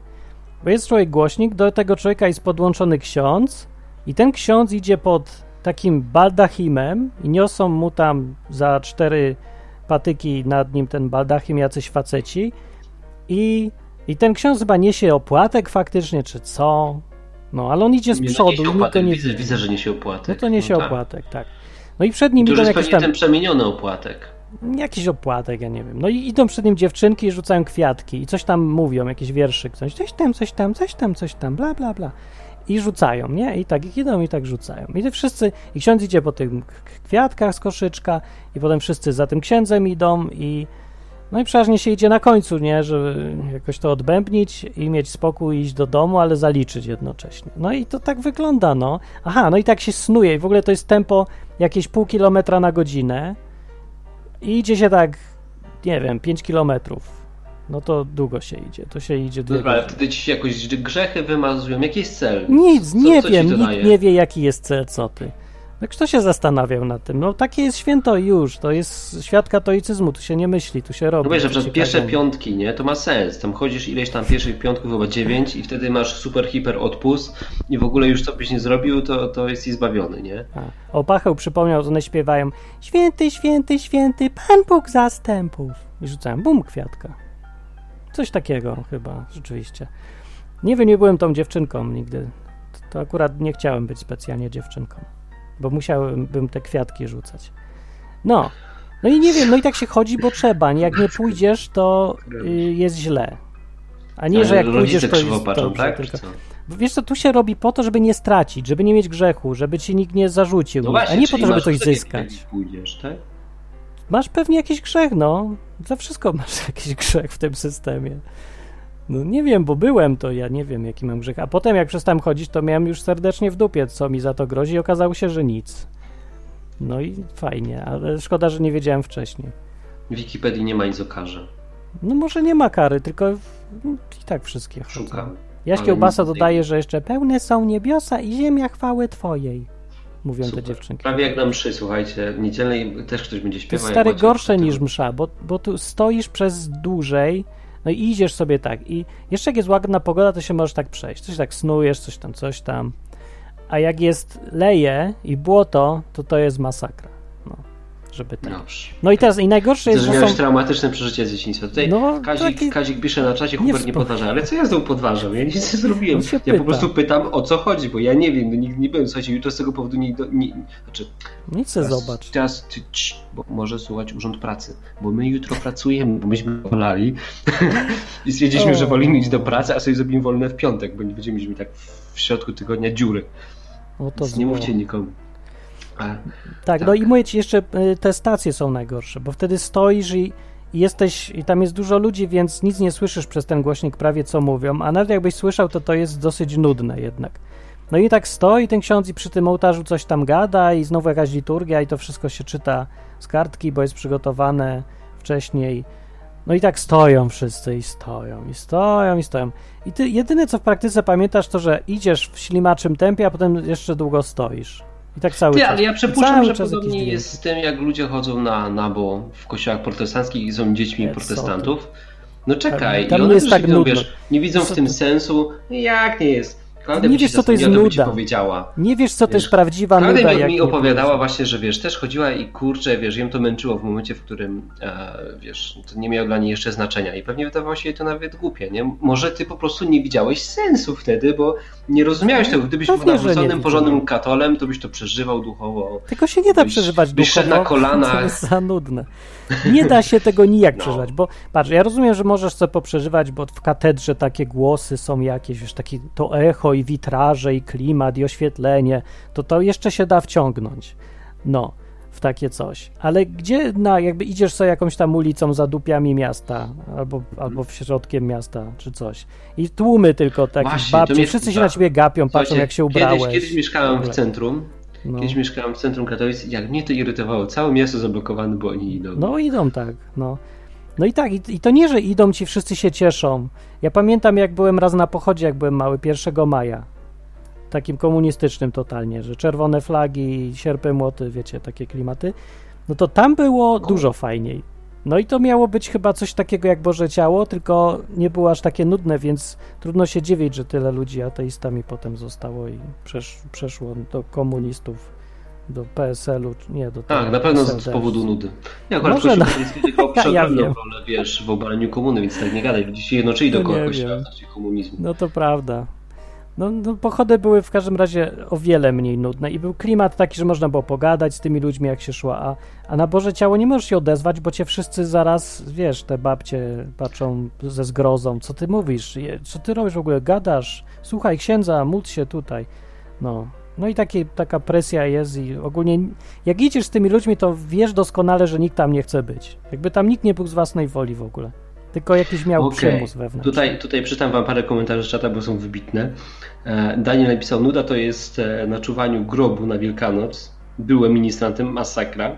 Bo jest człowiek głośnik, do tego człowieka jest podłączony ksiądz i ten ksiądz idzie pod takim baldachimem i niosą mu tam za cztery patyki nad nim ten baldachim jacyś faceci i, i ten ksiądz chyba niesie opłatek faktycznie, czy co? No, ale on idzie z Nie, no przodu go opłatek. nie widzę, widzę, że niesie opłatek. No to niesie tak. opłatek, tak. No i przed nim idą jakieś tam ten przemieniony opłatek. Jakiś opłatek, ja nie wiem. No i idą przed nim dziewczynki i rzucają kwiatki i coś tam mówią, jakiś wierszyk, coś, coś tam, coś tam, coś tam, coś tam, bla, bla, bla. I rzucają, nie? I tak ich idą i tak rzucają. I wszyscy, i ksiądz idzie po tych kwiatkach z koszyczka i potem wszyscy za tym księdzem idą i no i przeważnie się idzie na końcu, nie? Żeby jakoś to odbębnić i mieć spokój, iść do domu, ale zaliczyć jednocześnie. No i to tak wygląda, no. Aha, no i tak się snuje i w ogóle to jest tempo jakieś pół kilometra na godzinę i idzie się tak, nie wiem, 5 kilometrów. No to długo się idzie. To się idzie dwie Dobra, ale wtedy ci się jakoś grzechy wymazują. Jaki jest cel? Nic, Co- nie co wiem, nikt nie wie jaki jest cel, co ty. No kto się zastanawiał nad tym? No takie jest święto i już, to jest świat katolicyzmu, tu się nie myśli, tu się robi. No wiesz, że tu przykład pierwsze piątki, nie? To ma sens. Tam chodzisz ileś tam pierwszych piątków, chyba dziewięć i wtedy masz super, hiper odpust i w ogóle już co byś nie zrobił, to, to jest zbawiony, nie? A, O, Pacheł przypomniał, że one śpiewają Święty, święty, święty, Pan Bóg zastępów. I rzucałem bum, kwiatka. Coś takiego chyba, rzeczywiście. Nie wiem, nie byłem tą dziewczynką nigdy. To akurat nie chciałem być specjalnie dziewczynką, bo musiałem bym te kwiatki rzucać. No. No i nie wiem, no i tak się chodzi, bo trzeba. Jak nie pójdziesz, to y, jest źle. A nie, że jak pójdziesz, to jest patrzą, dobrze. tak? Tylko... Wiesz co, tu się robi po to, żeby nie stracić, żeby nie mieć grzechu, żeby ci nikt nie zarzucił, No właśnie, a nie po to, żeby coś zyskać. Pójdziesz, tak? Masz pewnie jakiś grzech, no. Za wszystko masz jakiś grzech w tym systemie. No nie wiem, bo byłem, to ja nie wiem, jaki mam grzech. A potem, jak przestałem chodzić, to miałem już serdecznie w dupie, co mi za to grozi i okazało się, że nic. No i fajnie, ale szkoda, że nie wiedziałem wcześniej. W Wikipedii nie ma nic o karze. No może nie ma kary, tylko i tak wszystkie chodzą. Szukam. Jaś Kiełbasa dodaje, że jeszcze pełne są niebiosa i ziemia chwały Twojej. Mówią Super. te dziewczynki. Prawie jak na mszy, słuchajcie. Niedzielnej też ktoś będzie To śpiewał. jest jak stary gorsze niż msza, bo, bo tu stoisz przez dłużej, no i idziesz sobie tak. I jeszcze jak jest ładna pogoda, to się możesz tak przejść. Coś tak snujesz, coś tam, coś tam. A jak jest leje i błoto, to to jest masakra. No, żeby tak. No i teraz, i najgorsze jest, że miałeś są... traumatyczne przeżycie z dzieciństwa. Tutaj No, Kazik, taki- Kazik pisze na czacie, Nie Hubert nie wspo- podważa. Ale co ja znowu podważam? Ja nic nie zrobiłem. Ja pyta. po prostu pytam, o co chodzi, bo ja nie wiem, no nigdy nie byłem. Słuchajcie, jutro z tego powodu nie... nie znaczy, Nic teraz, zobacz. Teraz, ty, cii, bo może słuchać Urząd Pracy, bo my jutro pracujemy, bo myśmy wolali i stwierdziliśmy, O. że wolimy iść do pracy, a sobie zrobimy wolne w piątek, bo nie będziemy mieli tak w środku tygodnia dziury. O, to Więc nie mówcie nikomu. Tak, Tak. no i mówię ci jeszcze, y, te stacje są najgorsze, bo wtedy stoisz i, i jesteś, i tam jest dużo ludzi, więc nic nie słyszysz przez ten głośnik prawie co mówią, a nawet jakbyś słyszał, to to jest dosyć nudne jednak. No i tak stoi ten ksiądz i przy tym ołtarzu coś tam gada i znowu jakaś liturgia i to wszystko się czyta z kartki, bo jest przygotowane wcześniej. No i tak stoją wszyscy i stoją, i stoją, i stoją. I ty jedyne co w praktyce pamiętasz to, że idziesz w ślimaczym tempie, a potem jeszcze długo stoisz. I tak cały czas. ale ja przypuszczam, cały że podobnie jest z tym, jak ludzie chodzą na nabo w kościołach protestanckich i są dziećmi Nie, protestantów. No czekaj, tam i one nie też tak widzą, wiesz, nie widzą w tym ty? sensu, jak nie jest. Klaudia Nie wiesz, co to jest nuda. powiedziała. Nie wiesz, co to jest prawdziwa Klaudia nuda. mi, jak mi opowiadała właśnie, że wiesz, też chodziła i kurczę, wiesz, ją to męczyło w momencie, w którym e, wiesz, to nie miało dla niej jeszcze znaczenia i pewnie wydawało się jej to nawet głupie, nie? Może ty po prostu nie widziałeś sensu wtedy, bo nie rozumiałeś tego. Gdybyś był Pewnie, nawróconym, porządnym katolem, to byś to przeżywał duchowo. Tego się nie da byś- przeżywać byś szedł duchowo. na kolanach. To jest za nudne. Nie da się tego nijak No. przeżywać, bo patrz, ja rozumiem, że możesz sobie poprzeżywać, bo w katedrze takie głosy są jakieś, wiesz, takie to echo i witraże i klimat i oświetlenie, to to jeszcze się da wciągnąć. No, w takie coś. Ale gdzie na, jakby idziesz sobie jakąś tam ulicą za dupiami miasta, albo, albo w środkiem miasta, czy coś. I tłumy tylko takich Właśnie, babci, wszyscy się na ciebie gapią, patrzą jak się ubrałeś. Kiedyś, kiedyś mieszkałem w centrum, No. kiedyś mieszkałem w centrum Katowic i jak mnie to irytowało, całe miasto zablokowane, bo oni idą. No idą tak, no. No i tak, i, i to nie, że idą ci, wszyscy się cieszą. Ja pamiętam, jak byłem raz na pochodzie, jak byłem mały, 1 maja. Takim komunistycznym totalnie, że czerwone flagi, sierpy, młoty, wiecie, takie klimaty. No to tam było dużo fajniej. No i to miało być chyba coś takiego jak Boże Ciało, tylko nie było aż takie nudne, więc trudno się dziwić, że tyle ludzi ateistami potem zostało i przesz, przeszło do komunistów, do PSL-u, nie, do Tak, na pewno z, z powodu nudy. Ja akurat Może na- wygrał Ja wiem. rolę, wiesz, w obaleniu komuny, więc tak nie gadaj. Ludzie się jednoczyli No dookoła nie kościoła w komunizmu. No to prawda. No, no pochody były w każdym razie o wiele mniej nudne i był klimat taki, że można było pogadać z tymi ludźmi jak się szło, a, a na Boże Ciało nie możesz się odezwać, bo cię wszyscy zaraz, wiesz, te babcie patrzą ze zgrozą, co ty mówisz, co ty robisz w ogóle, gadasz, słuchaj księdza, módl się tutaj, no. No i taka presja jest i ogólnie jak idziesz z tymi ludźmi, to wiesz doskonale, że nikt tam nie chce być. Jakby tam nikt nie był z własnej woli w ogóle. Tylko jakiś miał Okej. przymus wewnętrzny. Tutaj, tutaj przeczytam wam parę komentarzy z czata, bo są wybitne. E, Daniel napisał, nuda to jest e, na czuwaniu grobu na Wielkanoc. Byłem ministrantem, masakra.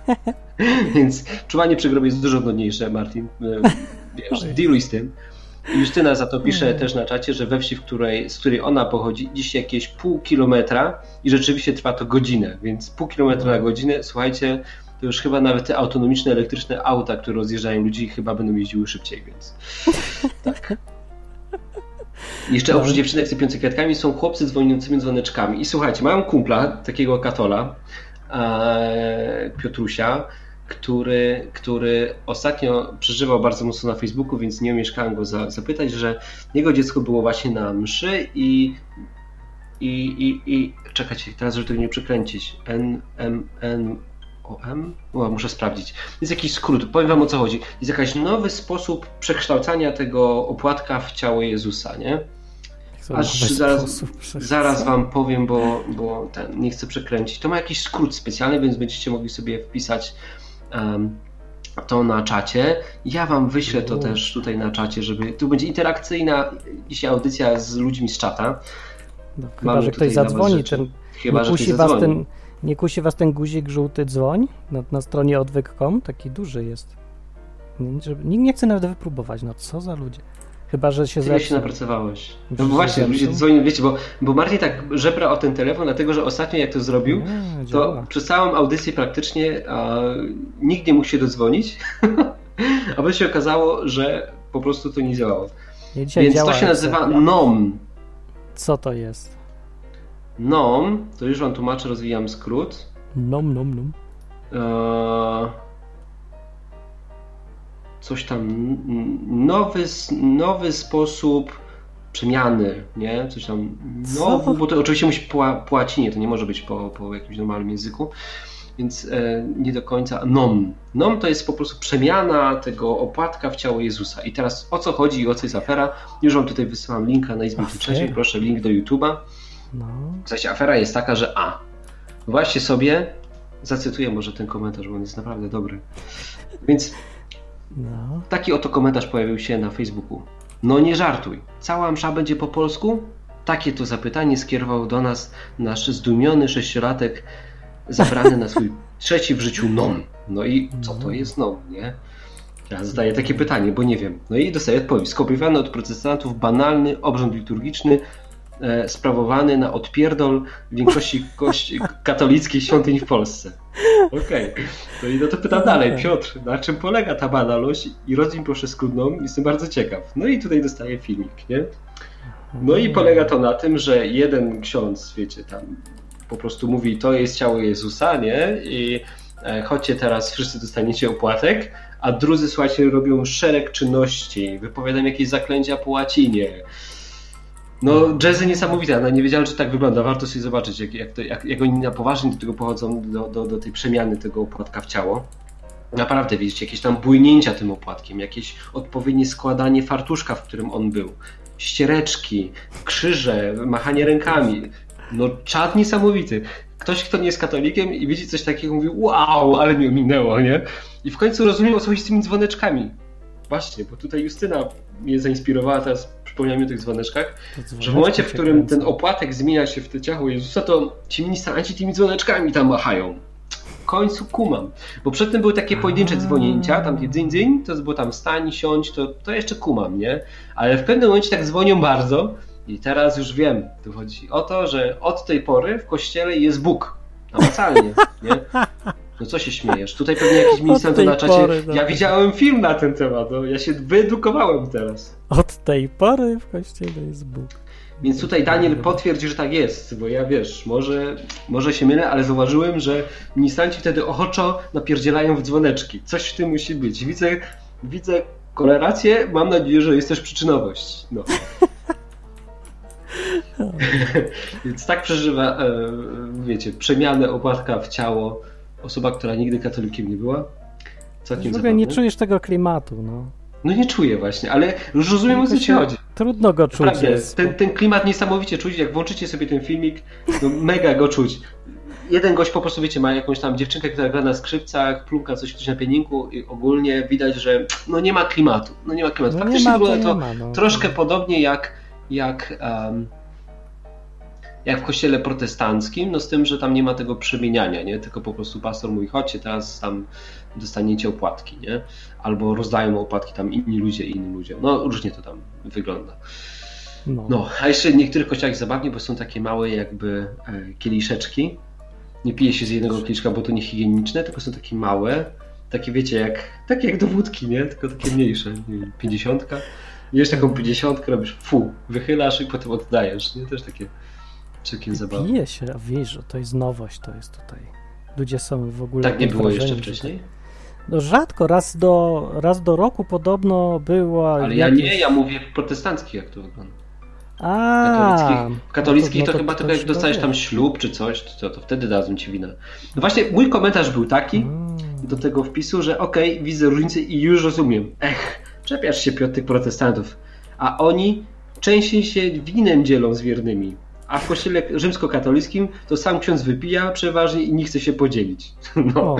Więc czuwanie przy grobie jest dużo nudniejsze, Martin. E, Wiesz, dealuj z tym. Justyna za to pisze Mhm. też na czacie, że we wsi, w której, z której ona pochodzi, dziś jakieś pół kilometra i rzeczywiście trwa to godzinę, więc pół kilometra na godzinę, słuchajcie, to już chyba nawet te autonomiczne, elektryczne auta, które rozjeżdżają ludzi, chyba będą jeździły szybciej, więc tak. Jeszcze oprócz dziewczynek sypiących kwiatkami są chłopcy dzwoniącymi dzwoneczkami. I słuchajcie, mam kumpla, takiego katola, e, Piotrusia, który, który ostatnio przeżywał bardzo mocno na Facebooku, więc nie umieszkałem go za, zapytać, że jego dziecko było właśnie na mszy i i, i, i czekajcie, teraz żeby tego nie przekręcić. N, M, N, O, M? O, muszę sprawdzić. Jest jakiś skrót, powiem wam o co chodzi. Jest jakiś nowy sposób przekształcania tego opłatka w ciało Jezusa, nie? Aż zaraz, zaraz wam powiem, bo, bo ten, nie chcę przekręcić. To ma jakiś skrót specjalny, więc będziecie mogli sobie wpisać em, to na czacie. Ja wam wyślę to U. też tutaj na czacie, żeby. Tu będzie interakcyjna dzisiaj audycja z ludźmi z czata. No, chyba, Mamy że ktoś zadzwoni, ten, Chyba, że ktoś was zadzwoni. ten, nie kusi was ten guzik żółty dzwoń na, na stronie odwyk.com, taki duży jest. Nikt nie chce nawet wypróbować, no co za ludzie. Chyba, że się Tyle się zepsuł. napracowałeś. No się właśnie, ludzie zepsuł? dzwonią, wiecie, bo, bo Martin tak żebra o ten telefon, dlatego że ostatnio jak to zrobił, Nie, to działa. przez całą audycję praktycznie a, nikt nie mógł się dodzwonić, a potem się okazało, że po prostu to nie działało. Nie, Więc działa to się nazywa. NOM. Co to jest? NOM, to już wam tłumaczę, rozwijam skrót. Nom, nom, nom. Eee, coś tam, nowy, nowy sposób przemiany, nie? Coś tam, Co? nowy, bo to oczywiście musi po, po łacinie, to nie może być po, po jakimś normalnym języku, więc e, nie do końca, nom. Nom to jest po prostu przemiana tego opłatka w ciało Jezusa. I teraz o co chodzi i o co jest afera? Już wam tutaj wysyłam linka na Izbie Afera. Proszę, link do YouTube'a. No. W sensie afera jest taka, że a, właśnie sobie, zacytuję może ten komentarz, bo on jest naprawdę dobry. Więc No. taki oto komentarz pojawił się na Facebooku. No nie żartuj, cała msza będzie po polsku? Takie to zapytanie skierował do nas nasz zdumiony sześciolatek zabrany na swój trzeci w życiu nom. No i co to jest nom, nie? Ja zadaję takie pytanie, bo nie wiem. No i dostaję odpowiedź. Skopiowany od protestantów banalny obrząd liturgiczny sprawowany na odpierdol większości kości katolickich świątyń w Polsce. Okej. No i no to pytam dalej. Piotr, na czym polega ta banalność? I rozwij proszę skrótną, jestem bardzo ciekaw. No i tutaj dostaję filmik, nie? No i polega to na tym, że jeden ksiądz, wiecie, tam po prostu mówi, to jest ciało Jezusa, nie? I e, chodźcie teraz, wszyscy dostaniecie opłatek, a drudzy, słuchajcie, robią szereg czynności, wypowiadam jakieś zaklęcia po łacinie. No, jazzy niesamowite, no nie wiedziałem, że tak wygląda, warto sobie zobaczyć, jak, jak, to, jak, jak oni na poważnie do tego pochodzą, do, do, do tej przemiany tego opłatka w ciało. Naprawdę, widzicie, jakieś tam bujnięcia tym opłatkiem, jakieś odpowiednie składanie fartuszka, w którym on był, ściereczki, krzyże, machanie rękami. No, czad niesamowity. Ktoś, kto nie jest katolikiem i widzi coś takiego, mówi, wow, ale mnie ominęło, nie? I w końcu rozumiem, o co chodzi z tymi dzwoneczkami. Właśnie, bo tutaj Justyna mnie zainspirowała, teraz przypomniałem mi o tych dzwoneczkach, że w momencie, w którym ten opłatek zmienia się w te ciało Jezusa, to ci ministranci tymi dzwoneczkami tam machają. W końcu kumam. Bo przedtem były takie pojedyncze dzwonięcia, tam dzień dzień, to było tam stań, siądź, to, to jeszcze kumam, nie? Ale w pewnym momencie tak dzwonią bardzo i teraz już wiem, tu chodzi o to, że od tej pory w kościele jest Bóg. Namacalnie, nie? No co się śmiejesz? Tutaj pewnie jakiś ministrant tej na czacie. pory, no. Ja widziałem film na ten temat, no, ja się wyedukowałem teraz. Od tej pory w kościele jest Bóg. Więc tutaj Daniel potwierdzi, że tak jest, bo ja wiesz, może, może się mylę, ale zauważyłem, że ministranci wtedy ochoczo napierdzielają w dzwoneczki. Coś w tym musi być. Widzę, widzę korelację, mam nadzieję, że jest też przyczynowość. No. Więc tak przeżywa, e, wiecie, przemianę opłatka w ciało osoba, która nigdy katolikiem nie była. Całkiem W ogóle nie czujesz tego klimatu, no. No nie czuję właśnie, ale już rozumiem o co ci chodzi. Trudno go czuć. Naprawdę, jest. ten, ten klimat niesamowicie czuć, jak włączycie sobie ten filmik, no mega go czuć. Jeden gość po prostu, wiecie, ma jakąś tam dziewczynkę, która gra na skrzypcach, plumka coś ktoś na pianinku i ogólnie widać, że no nie ma klimatu. No nie ma klimatu. No nie Faktycznie ma, to wygląda nie ma, no. troszkę podobnie jak, jak, um, jak w kościele protestanckim, no z tym, że tam nie ma tego przemieniania, nie? Tylko po prostu pastor mówi, chodźcie, teraz tam dostaniecie opłatki, nie? Albo rozdają opłatki tam inni ludzie innym ludziom. No różnie to tam wygląda. No. No, a jeszcze w niektórych kościołach zabawnie, bo są takie małe jakby e, kieliszeczki. Nie pije się z jednego kieliszka, bo to nie higieniczne, tylko są takie małe. Takie wiecie, jak, takie jak do wódki, nie? Tylko takie mniejsze, nie wiem, pięćdziesiątka. Jesz taką pięćdziesiątkę, robisz fu, wychylasz i potem oddajesz, nie? Też takie Pije się, a wiesz, że to jest nowość, to jest tutaj. Ludzie są w ogóle. Tak nie było jeszcze wcześniej? No rzadko, raz do, raz do roku podobno była. Ale ja jakieś- nie, ja mówię w protestanckich jak to wygląda. A, katolickich. W katolickich no to, to chyba ktoś tylko jak to dostajesz wie. tam ślub czy coś, to, to wtedy dadzą ci winę. No właśnie, mój komentarz był taki Mm. do tego wpisu, że okej, widzę różnicę i już rozumiem. Ech, czepiasz się Piotr tych protestantów. A oni częściej się winem dzielą z wiernymi. A w kościele rzymskokatolickim to sam ksiądz wypija przeważnie i nie chce się podzielić. No.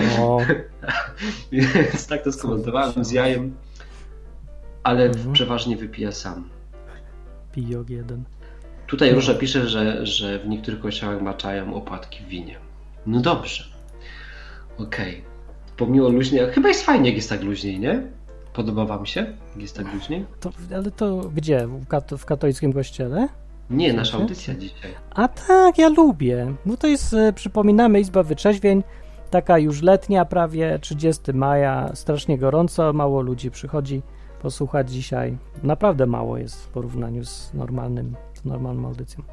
Więc tak to skomentowałem z jajem. Ale Mhm. przeważnie wypija sam. pijok jeden. Tutaj Róża pisze, że, że w niektórych kościołach maczają opłatki w winie. No dobrze. Okej. Pomimo luźnie, chyba jest fajnie, jak jest tak luźniej, nie? Podoba wam się, jak jest tak luźniej? To, ale to gdzie? W, kat- w katolickim kościele? Nie, nasza audycja dzisiaj. A tak, ja lubię. No to jest, e, przypominamy, Izba Wyczeźwień, taka już letnia, prawie 30 maja, strasznie gorąco, mało ludzi przychodzi posłuchać dzisiaj. Naprawdę mało jest w porównaniu z normalnym, z normalną audycją.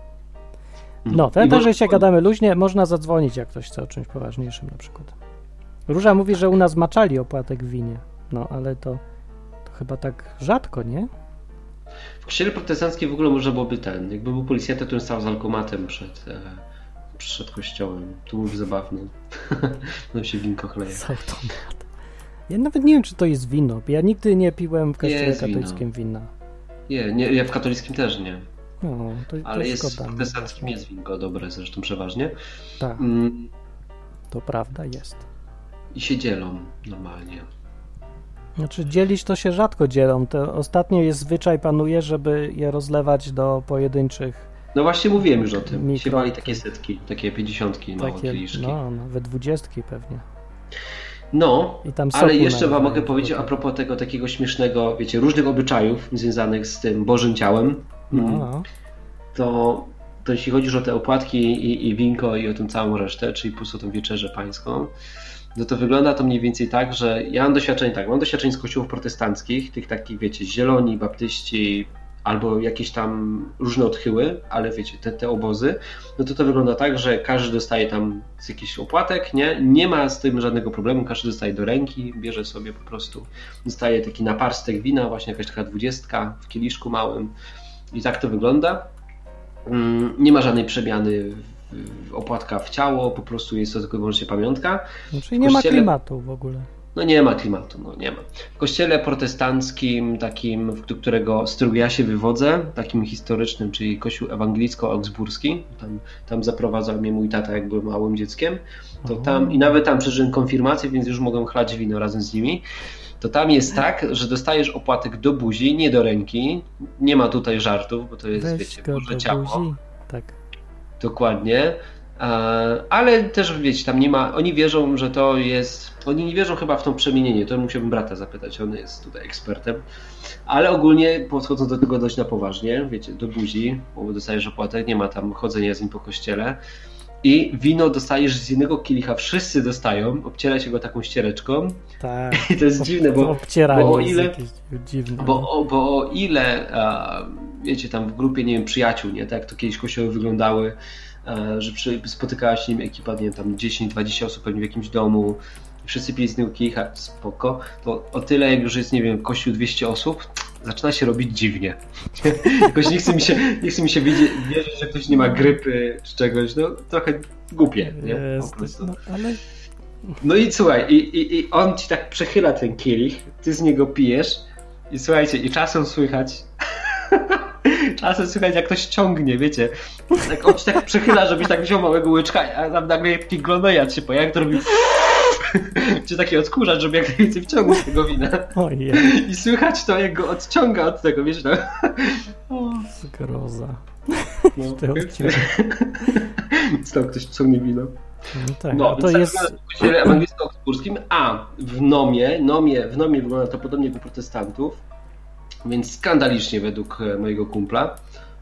No, I to może- że się gadamy luźnie, można zadzwonić, jak ktoś chce o czymś poważniejszym na przykład. Róża mówi, że u nas maczali opłatek w winie, no ale to, to chyba tak rzadko, nie? W kościele protestanckim w ogóle można byłoby ten, jakby był policjantem, który stał z alkomatem przed, e, przed kościołem. To byłby zabawny. no się winko chleje. Z automatem. Ja nawet nie wiem, czy to jest wino. Ja nigdy nie piłem w kościele Jest wino. katolickim wina. Nie, nie, ja w katolickim też nie. No, to, Ale to jest w protestanckim jest winko dobre zresztą przeważnie. Tak, Mm, to prawda jest. I się dzielą normalnie. Znaczy dzielić to się rzadko dzielą. To ostatnio jest zwyczaj panuje, żeby je rozlewać do pojedynczych No właśnie mówiłem już o tym. Mikro- Się wali takie setki, takie pięćdziesiątki małe takie, kieliszki. no, nawet dwudziestki pewnie. No, ale jeszcze wam nalewają mogę powiedzieć a propos tego takiego śmiesznego, wiecie, różnych obyczajów związanych z tym Bożym Ciałem. No, Mm, no. To, to jeśli chodzi już o te opłatki i, i winko i o tą całą resztę, czyli po prostu tą wieczerzę pańską, no to wygląda to mniej więcej tak, że ja mam doświadczenie tak, mam doświadczenie z kościołów protestanckich, tych takich, wiecie, zieloni, baptyści, albo jakieś tam różne odchyły, ale wiecie, te, te obozy, no to to wygląda tak, że każdy dostaje tam z jakiś opłatek, nie? Nie ma z tym żadnego problemu, każdy dostaje do ręki, bierze sobie po prostu, dostaje taki naparstek wina, właśnie jakaś taka dwudziestka w kieliszku małym i tak to wygląda. Mm, Nie ma żadnej przemiany opłatka w ciało, po prostu jest to tylko i wyłącznie pamiątka. No, czyli nie ma kościele- klimatu w ogóle. No nie ma klimatu, no nie ma. W kościele protestanckim, takim, którego, z którego ja się wywodzę, takim historycznym, czyli kościół ewangelicko-augsburski, tam, tam zaprowadzał mnie mój tata, jak byłem małym dzieckiem, to tam, i nawet tam przeżyłem konfirmację, więc już mogłem chlać wino razem z nimi, to tam jest tak, że dostajesz opłatek do buzi, nie do ręki, nie ma tutaj żartów, bo to jest, Weź wiecie, Boże ciało. buzi. Tak. Dokładnie. E, Ale też wiecie, tam nie ma. Oni wierzą, że to jest. Oni nie wierzą chyba w to przemienienie. To musiałbym brata zapytać, on jest tutaj ekspertem. Ale ogólnie podchodzą do tego dość na poważnie, wiecie, do buzi, bo dostajesz opłatę, nie ma tam chodzenia z nim po kościele. I wino dostajesz z jednego kielicha, wszyscy dostają, obciera się go taką ściereczką. Tak. I to jest dziwne, bo, obcieranie bo o ile- dziwne. bo, o, bo o ile, a, wiecie, tam w grupie, nie wiem, przyjaciół, nie, tak jak to kiedyś kościoły wyglądały, a, że przy, spotykała się nim ekipa, nie wiem, tam 10-20 osób pewnie w jakimś domu, wszyscy pili z jednego kielicha, spoko, to o tyle jak już jest, nie wiem, kościół 200 osób, zaczyna się robić dziwnie. Jakoś nie chce mi się, nie chce mi się wiedzieć, wierzyć, że ktoś nie ma grypy czy czegoś, no trochę głupie, nie, Jest, po prostu. no, ale No i słuchaj, i, i, i on ci tak przechyla ten kielich, ty z niego pijesz i słuchajcie, i czasem słychać, czasem słychać jak ktoś ciągnie, wiecie, tak on ci tak przechyla, żebyś tak wziął małego łyczka, a tam nagle taki glonojad się pojawia, który robi czy taki odkurzacz, żeby jak najwięcej wciągnąć tego wina. ojej, I słychać to, jak go odciąga od tego, wiesz, no. zgroza. no. Te odciągi. Stał ktoś ciągnie wino. No tak, No, a to jest... tak w kościele ewangelicko-augsburskim, a w Nomie, Nomie, w Nomie wygląda to podobnie jak u protestantów, więc skandalicznie według e, mojego kumpla,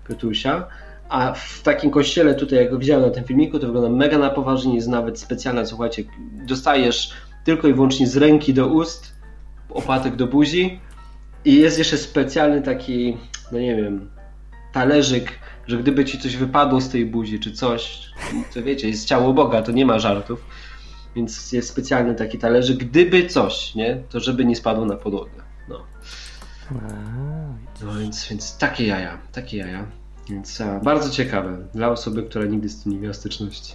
Piotrusia, a w takim kościele tutaj, jak go widziałem na tym filmiku, to wygląda mega na poważnie, jest nawet specjalna, słuchajcie, dostajesz tylko i wyłącznie z ręki do ust, opłatek do buzi i jest jeszcze specjalny taki, no nie wiem, talerzyk, że gdyby ci coś wypadło z tej buzi, czy coś, to wiecie, jest ciało Boga, to nie ma żartów. Więc jest specjalny taki talerzyk, gdyby coś, nie? To żeby nie spadło na podłogę. No, no więc, więc takie jaja, takie jaja. Więc a, bardzo ciekawe dla osoby, która nigdy z tym nie miała styczności.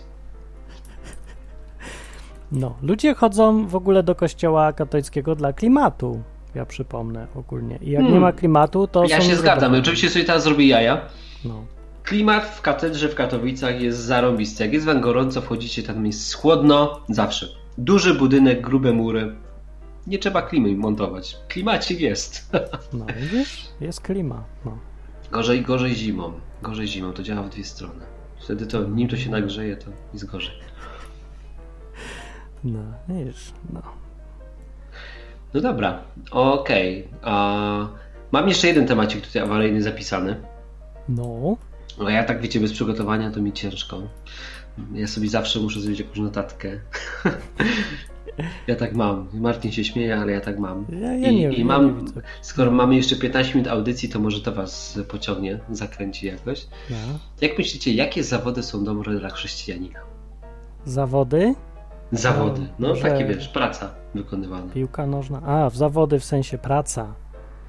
No, ludzie chodzą w ogóle do kościoła katolickiego dla klimatu. Ja przypomnę ogólnie. I jak Hmm. nie ma klimatu, to Ja się zgadzam. Oczywiście sobie teraz zrobię jaja. No. Klimat w katedrze w Katowicach jest zarąbisty. Jak jest wam gorąco, wchodzicie, tam jest chłodno, zawsze. Duży budynek, grube mury. Nie trzeba klimy montować. Klimacik jest. no widzisz? Jest klima. No. Gorzej, gorzej zimą. Gorzej zimą, to działa w dwie strony. Wtedy to, nim to się nagrzeje, to jest gorzej. No, widzisz, no. No dobra, okej. A Mam jeszcze jeden temacik tutaj awaryjny zapisany. No, No ja tak wiecie, bez przygotowania to mi ciężko. Ja sobie zawsze muszę zrobić jakąś notatkę. ja tak mam. Martin się śmieje, ale ja tak mam. ja, ja I, nie, i nie mam, widzę. skoro mamy jeszcze 15 minut audycji, to może to was pociągnie, zakręci jakoś. No. Jak myślicie, jakie zawody są dobre dla chrześcijanina? Zawody? Zawody, no Może- takie wiesz, praca wykonywana. Piłka nożna. A, w zawody w sensie praca.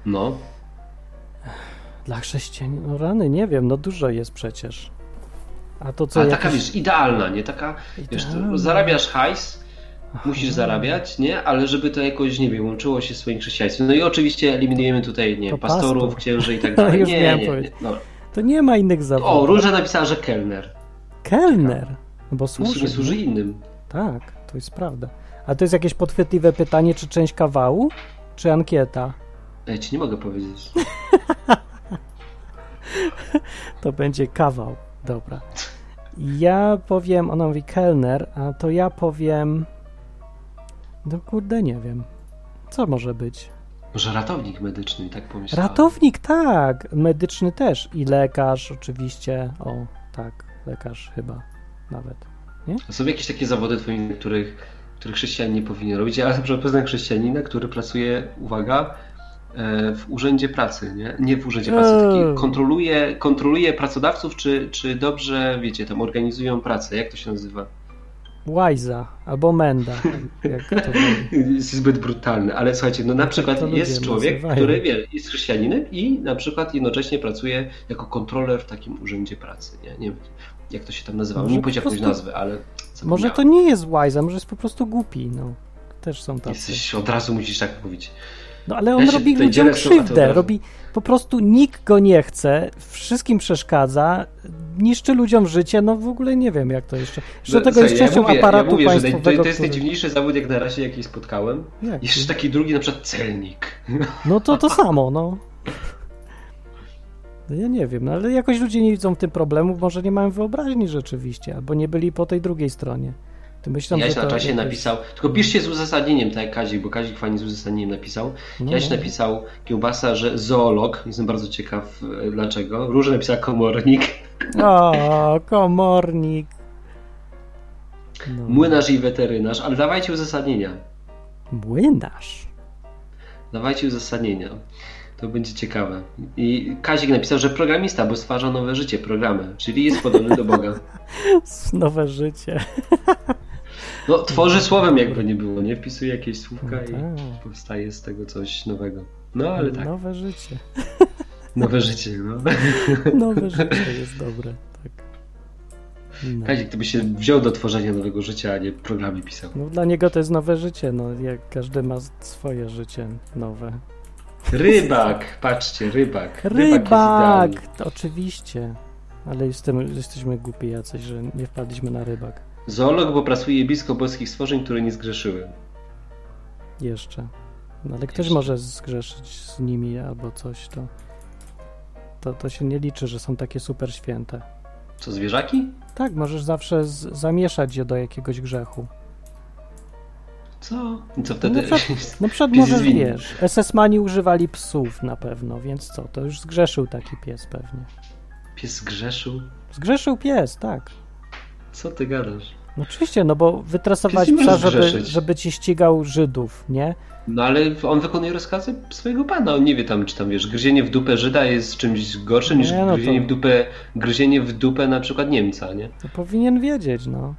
No, Dla chrześcijan, no rany, nie wiem, no dużo jest przecież. A to co a taka wiesz, idealna, nie? Taka, wiesz, Idealna. zarabiasz hajs, musisz zarabiać, nie? Ale żeby to jakoś, nie wiem, łączyło się z swoim chrześcijaństwem. No i oczywiście eliminujemy tutaj, nie To pastorów, pastor. księży i tak dalej. Nie, nie, nie. Dobra. To nie ma innych O, zawodów. Róża napisała, że kelner. Kelner. No bo No, służy. służy, służy innym. Tak, to jest prawda. A to jest jakieś podchwytliwe pytanie, czy część kawału, czy ankieta? Ja ci nie mogę powiedzieć. To będzie kawał. Dobra. Ja powiem, ona mówi kelner, a to ja powiem. No kurde, nie wiem. Co może być? Może ratownik medyczny, tak pomyślałem. Ratownik, tak. Medyczny też. I lekarz, oczywiście. O, tak, lekarz chyba nawet. Są jakieś takie zawody twoim, których, których chrześcijanin nie powinien robić. Ja na przykład poznałem chrześcijanina, który pracuje, uwaga, e, w urzędzie pracy, nie? Nie w urzędzie pracy, Eee. taki kontroluje, kontroluje pracodawców, czy, czy dobrze, wiecie, tam organizują pracę. Jak to się nazywa? Łajza albo menda. Zbyt brutalny, ale słuchajcie, no na przykład jest człowiek, nazywają. który wie, jest chrześcijaninem i na przykład jednocześnie pracuje jako kontroler w takim urzędzie pracy, nie? Nie wiem, jak to się tam nazywało, Może nie po powiedział jakąś prostu- nazwy, ale Może to nie jest łajza, może jest po prostu głupi. No. Też są tacy. Jesteś, od razu musisz tak mówić. No ale on Ja robi ludziom krzywdę, robi po prostu nikt go nie chce, wszystkim przeszkadza, niszczy ludziom życie, no w ogóle nie wiem jak to jeszcze. Jeszcze No, tego jest częścią ja mówię, aparatu ja mówię, że państwowego. to, to jest który- najdziwniejszy zawód, jak na razie jaki spotkałem. Jaki? Jeszcze taki drugi, na przykład celnik. No to to samo, no. No Ja nie wiem, no ale jakoś ludzie nie widzą w tym problemu, może nie mają wyobraźni rzeczywiście, albo nie byli po tej drugiej stronie. Jaś na czasie jakoś- napisał, tylko piszcie z uzasadnieniem, tak jak Kazik, bo Kazik fajnie z uzasadnieniem napisał. No, Jaś no. napisał Kiełbasa, że zoolog, jestem bardzo ciekaw e, dlaczego. Róża napisała komornik, O, komornik. No. młynarz i weterynarz, ale dawajcie uzasadnienia. Młynarz. Dawajcie uzasadnienia. To będzie ciekawe. I Kazik napisał, że programista, bo stwarza nowe życie, programy, czyli jest podobny do Boga. Nowe życie. No, tworzy słowem jakby nie było, nie? Wpisuje jakieś słówka No i tak. powstaje z tego coś nowego. No, ale tak, Nowe życie. nowe życie, no. Nowe życie jest dobre. Tak. No. Kazik, ty by się wziął do tworzenia nowego życia, a nie programy pisał. no dla niego to jest nowe życie, no jak każdy ma swoje życie nowe. Rybak, patrzcie, rybak. Rybak, Rybak! oczywiście. Ale jestem, jesteśmy głupi jacyś, że nie wpadliśmy na rybak. Zoolog, bo pracuje blisko boskich stworzeń, które nie zgrzeszyły. Jeszcze. No, ale ktoś Jeszcze. może zgrzeszyć z nimi albo coś, to, to to się nie liczy, że są takie super święte. Co, zwierzaki? Tak, możesz zawsze z, zamieszać je do jakiegoś grzechu. Co? I co wtedy? No Na przykład Pies jest możesz, winny. wiesz, SS-mani używali psów na pewno, więc co, to już zgrzeszył taki pies pewnie. Pies zgrzeszył? Zgrzeszył pies, tak. Co ty gadasz? No oczywiście, no bo wytresować psa, żeby, żeby ci ścigał Żydów, nie? No ale on wykonuje rozkazy swojego pana. On nie wie tam, czy tam wiesz, gryzienie w dupę Żyda jest czymś gorszym niż Nie, no to- gryzienie, w dupę, gryzienie w dupę na przykład Niemca, nie? To powinien wiedzieć, no.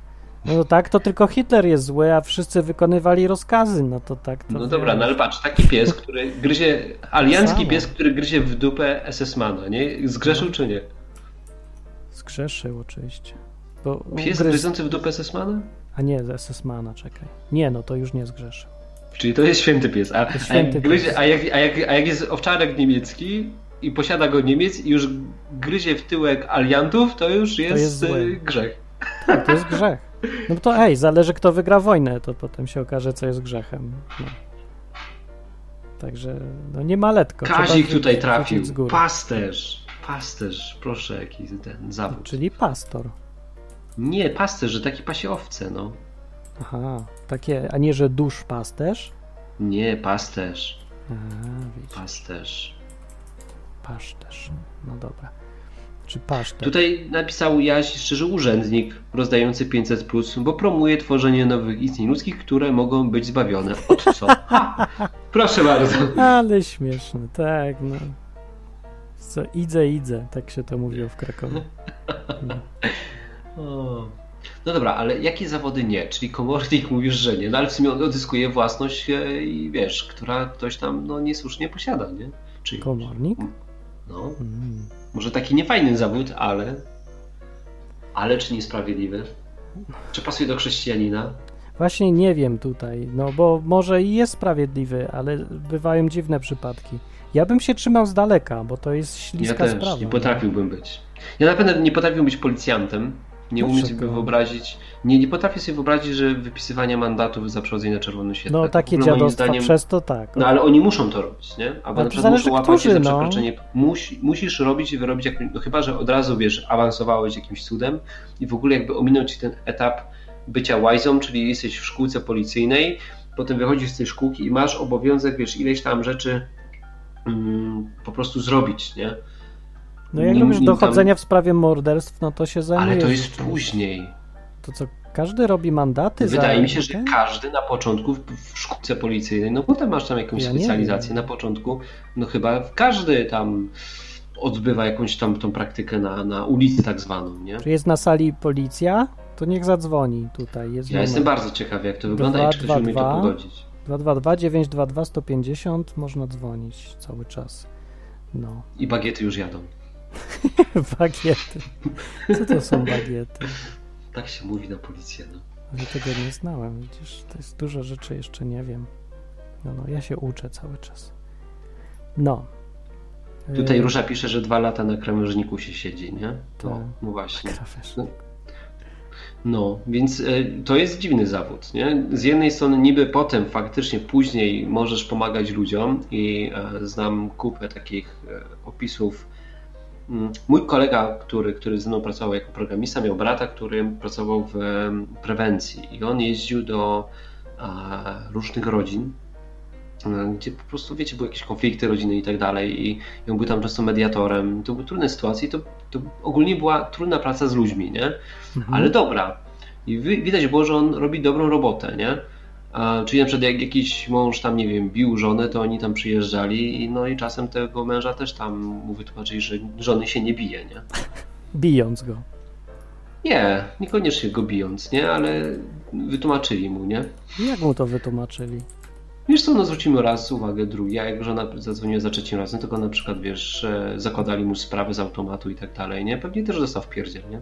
No tak, to tylko Hitler jest zły, a wszyscy wykonywali rozkazy, no to tak to No dobra, no ale patrz, taki pies, który gryzie, aliancki pies, który gryzie w dupę SS-mana, nie? Zgrzeszył No. czy nie? Zgrzeszył oczywiście. Bo Pies ugryzł- gryzący w dupę SS-mana? A nie, z SS-mana, czekaj. Nie, no to już nie zgrzeszył. Czyli to jest święty pies. A, jest a, jak, święty gryzie, a, jak, a, jak, a jak jest owczarek niemiecki i posiada go Niemiec i już gryzie w tyłek aliantów, to już jest, jest złe. y, grzech. Tak, to jest grzech. No to ej, zależy kto wygra wojnę, to potem się okaże, co jest grzechem. No. Także no nie maletko. trzeba Kazik wy- tutaj trafił. Pasterz. Pasterz, proszę, jaki ten zawód. Czyli pastor. Nie, pasterz, że taki pasie owce, no. Aha, takie, a nie, że dusz pasterz? Nie, pasterz. A, Pasterz. paszterz. No dobra. Czy pasztet? Tutaj napisał Jaś szczerze urzędnik rozdający 500, bo promuje tworzenie nowych istnień ludzkich, które mogą być zbawione. Od co? Ha! Proszę bardzo. Ale śmieszne, tak, no. Co, idę, idę, tak się to mówiło w Krakowie. No. O. No dobra, ale jakie zawody nie? Czyli komornik mówisz, że nie, no ale w sumie on odzyskuje własność e, i wiesz, która ktoś tam no, niesłusznie posiada, nie? Czy Komornik? No, Mm. może taki niefajny zawód, ale ale czy niesprawiedliwy? Czy pasuje do chrześcijanina? Właśnie nie wiem tutaj, no bo może i jest sprawiedliwy, ale bywają dziwne przypadki. Ja bym się trzymał z daleka, bo to jest Ja śliska też sprawa. nie potrafiłbym być. Ja na pewno nie potrafiłbym być policjantem. Nie umiem sobie wyobrazić, nie, nie potrafię sobie wyobrazić, że wypisywanie mandatów za przechodzenie na czerwonym świetle. No To w takie dziadostwa zdaniem- przez to tak. No ale oni muszą to robić, nie? Albo Ale na przykład muszą łapać się którzy, za no. przekroczenie. Musi, musisz robić i wyrobić, jak, no chyba że od razu wiesz, awansowałeś jakimś cudem i w ogóle jakby ominął ci ten etap bycia łajzą, czyli jesteś w szkółce policyjnej, potem wychodzisz z tej szkółki i masz obowiązek, wiesz, ileś tam rzeczy mm, po prostu zrobić, nie? No jak robisz nim tam- dochodzenia w sprawie morderstw, no to się zajmuje. Ale to jest później. To co, każdy robi mandaty za... Wydaje mi się, że każdy na początku w, szkółce policyjnej, no potem masz tam jakąś Ja specjalizację, na początku, no chyba każdy tam odbywa jakąś tam tą praktykę na, na ulicy tak zwaną, nie? Czy jest na sali policja? To niech zadzwoni tutaj. Jest Ja numer jestem bardzo ciekaw, jak to wygląda Dwa, i czy ktoś dwa, umie to dwa. pogodzić. 222 922 150 można dzwonić cały czas. No. I bagiety już jadą. bagiety. Co to są bagiety? Tak się mówi na policję, no. Ja tego nie znałem. Widzisz, to jest dużo rzeczy jeszcze nie wiem. No, no, ja się uczę cały czas. No. Tutaj Yy, Róża pisze, że dwa lata na krawężniku się siedzi, nie? Tak. No, no właśnie. No. No, więc y, to jest dziwny zawód, nie? Z jednej strony niby potem, faktycznie później możesz pomagać ludziom i e, znam kupę takich e, opisów. Mm, Mój kolega, który, który ze mną pracował jako programista, miał brata, który pracował w prewencji i on jeździł do różnych rodzin, e, gdzie po prostu, wiecie, były jakieś konflikty rodzinne i tak dalej i on był tam często mediatorem. To były trudne sytuacje to, to ogólnie była trudna praca z ludźmi, nie? Mhm. ale dobra. I wi- widać było, że on robi dobrą robotę, nie? Czyli na przykład jak jakiś mąż tam, nie wiem, bił żonę, to oni tam przyjeżdżali i no i czasem tego męża też tam mu wytłumaczyli, że żony się nie bije, nie? Bijąc go. Nie, niekoniecznie go bijąc, nie? Ale wytłumaczyli mu, nie? Jak mu to wytłumaczyli? Wiesz co, no zwrócimy raz uwagę, drugi, a jak żona zadzwoniła za trzecim razem, go na przykład, wiesz, e, zakładali mu sprawę z automatu i tak dalej, nie? Pewnie też dostał w pierdziel, nie?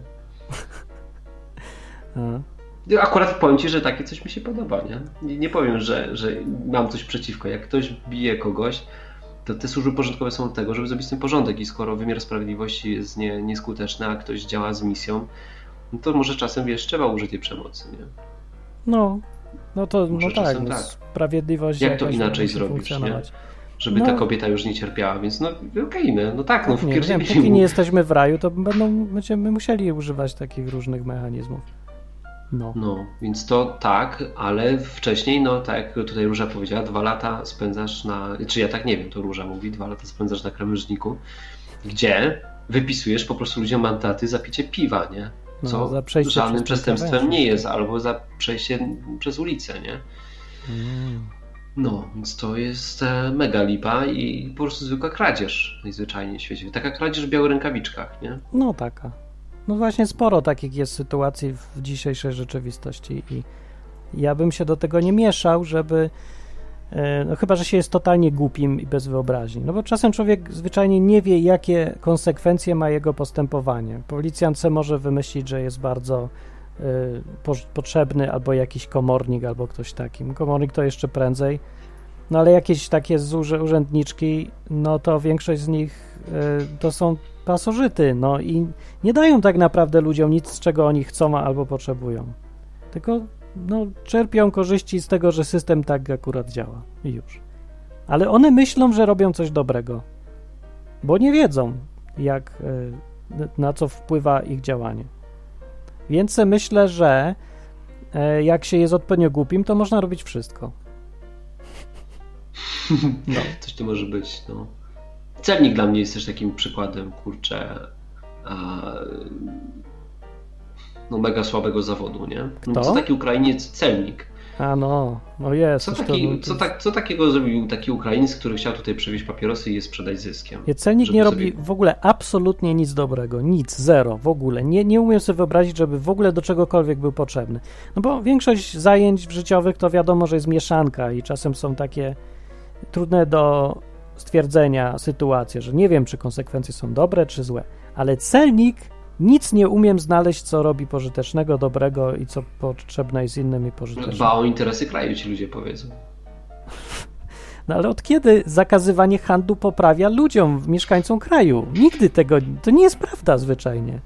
Akurat powiem Ci, że takie coś mi się podoba, nie? Nie, nie powiem, że, że mam coś przeciwko. Jak ktoś bije kogoś, to te służby porządkowe są od tego, żeby zrobić z tym porządek i skoro wymiar sprawiedliwości jest nie, nieskuteczny, a ktoś działa z misją, no to może czasem, wiesz, trzeba użyć tej przemocy, nie? no, no to Może no tak, no, tak. sprawiedliwość Jak to inaczej zrobić, funkcjonować. Żeby No. ta kobieta już nie cierpiała, więc no okej, no, no tak, no nie, wiem, wpierdzielili póki mu. nie jesteśmy w raju, to będą, będziemy musieli używać takich różnych mechanizmów. No. No, więc to tak, ale wcześniej, no tak jak tutaj Róża powiedziała, dwa lata spędzasz na, czy ja tak nie wiem, to Róża mówi, dwa lata spędzasz na krawężniku, gdzie wypisujesz po prostu ludziom mandaty za picie piwa, nie? No, Co przejście żadnym przestępstwem nie jest, albo za przejście przez ulicę, nie? Mm. No, więc to jest e, mega lipa i po prostu zwykła kradzież najzwyczajniej w świecie. Taka kradzież w białych rękawiczkach, nie? No taka. No właśnie sporo takich jest sytuacji w dzisiejszej rzeczywistości i ja bym się do tego nie mieszał, żeby e, no chyba, że się jest totalnie głupim i bez wyobraźni. No bo czasem człowiek zwyczajnie nie wie, jakie konsekwencje ma jego postępowanie. Policjant może wymyślić, że jest bardzo y, po, potrzebny, albo jakiś komornik, albo ktoś takim. Komornik to jeszcze prędzej. No ale jakieś takie z urzędniczki, no to większość z nich y, to są pasożyty, no i nie dają tak naprawdę ludziom nic, z czego oni chcą albo potrzebują. Tylko no, czerpią korzyści z tego, że system tak akurat działa i już. Ale one myślą, że robią coś dobrego, bo nie wiedzą, jak, y, na co wpływa ich działanie. Więc myślę, że y, jak się jest odpowiednio głupim, to można robić wszystko. No. Coś to może być, no. Celnik dla mnie jest też takim przykładem, kurczę, a, no mega słabego zawodu, nie? No, co taki Ukrainiec celnik? A no, no jest. Co, to- taki, to- co, tak, co takiego zrobił taki Ukrainiec, który chciał tutaj przewieźć papierosy i je sprzedać zyskiem? Nie, Celnik nie sobie- robi w ogóle absolutnie nic dobrego, nic, zero, w ogóle. Nie, nie umiem sobie wyobrazić, żeby w ogóle do czegokolwiek był potrzebny. No bo większość zajęć życiowych to wiadomo, że jest mieszanka i czasem są takie trudne do stwierdzenia sytuacje, że nie wiem, czy konsekwencje są dobre, czy złe. Ale celnik nic nie umiem znaleźć, co robi pożytecznego, dobrego i co potrzebne jest innym i pożyteczne. Dba o interesy kraju, ci ludzie powiedzą. No ale od kiedy zakazywanie handlu poprawia ludziom, mieszkańcom kraju? Nigdy tego, to nie jest prawda zwyczajnie.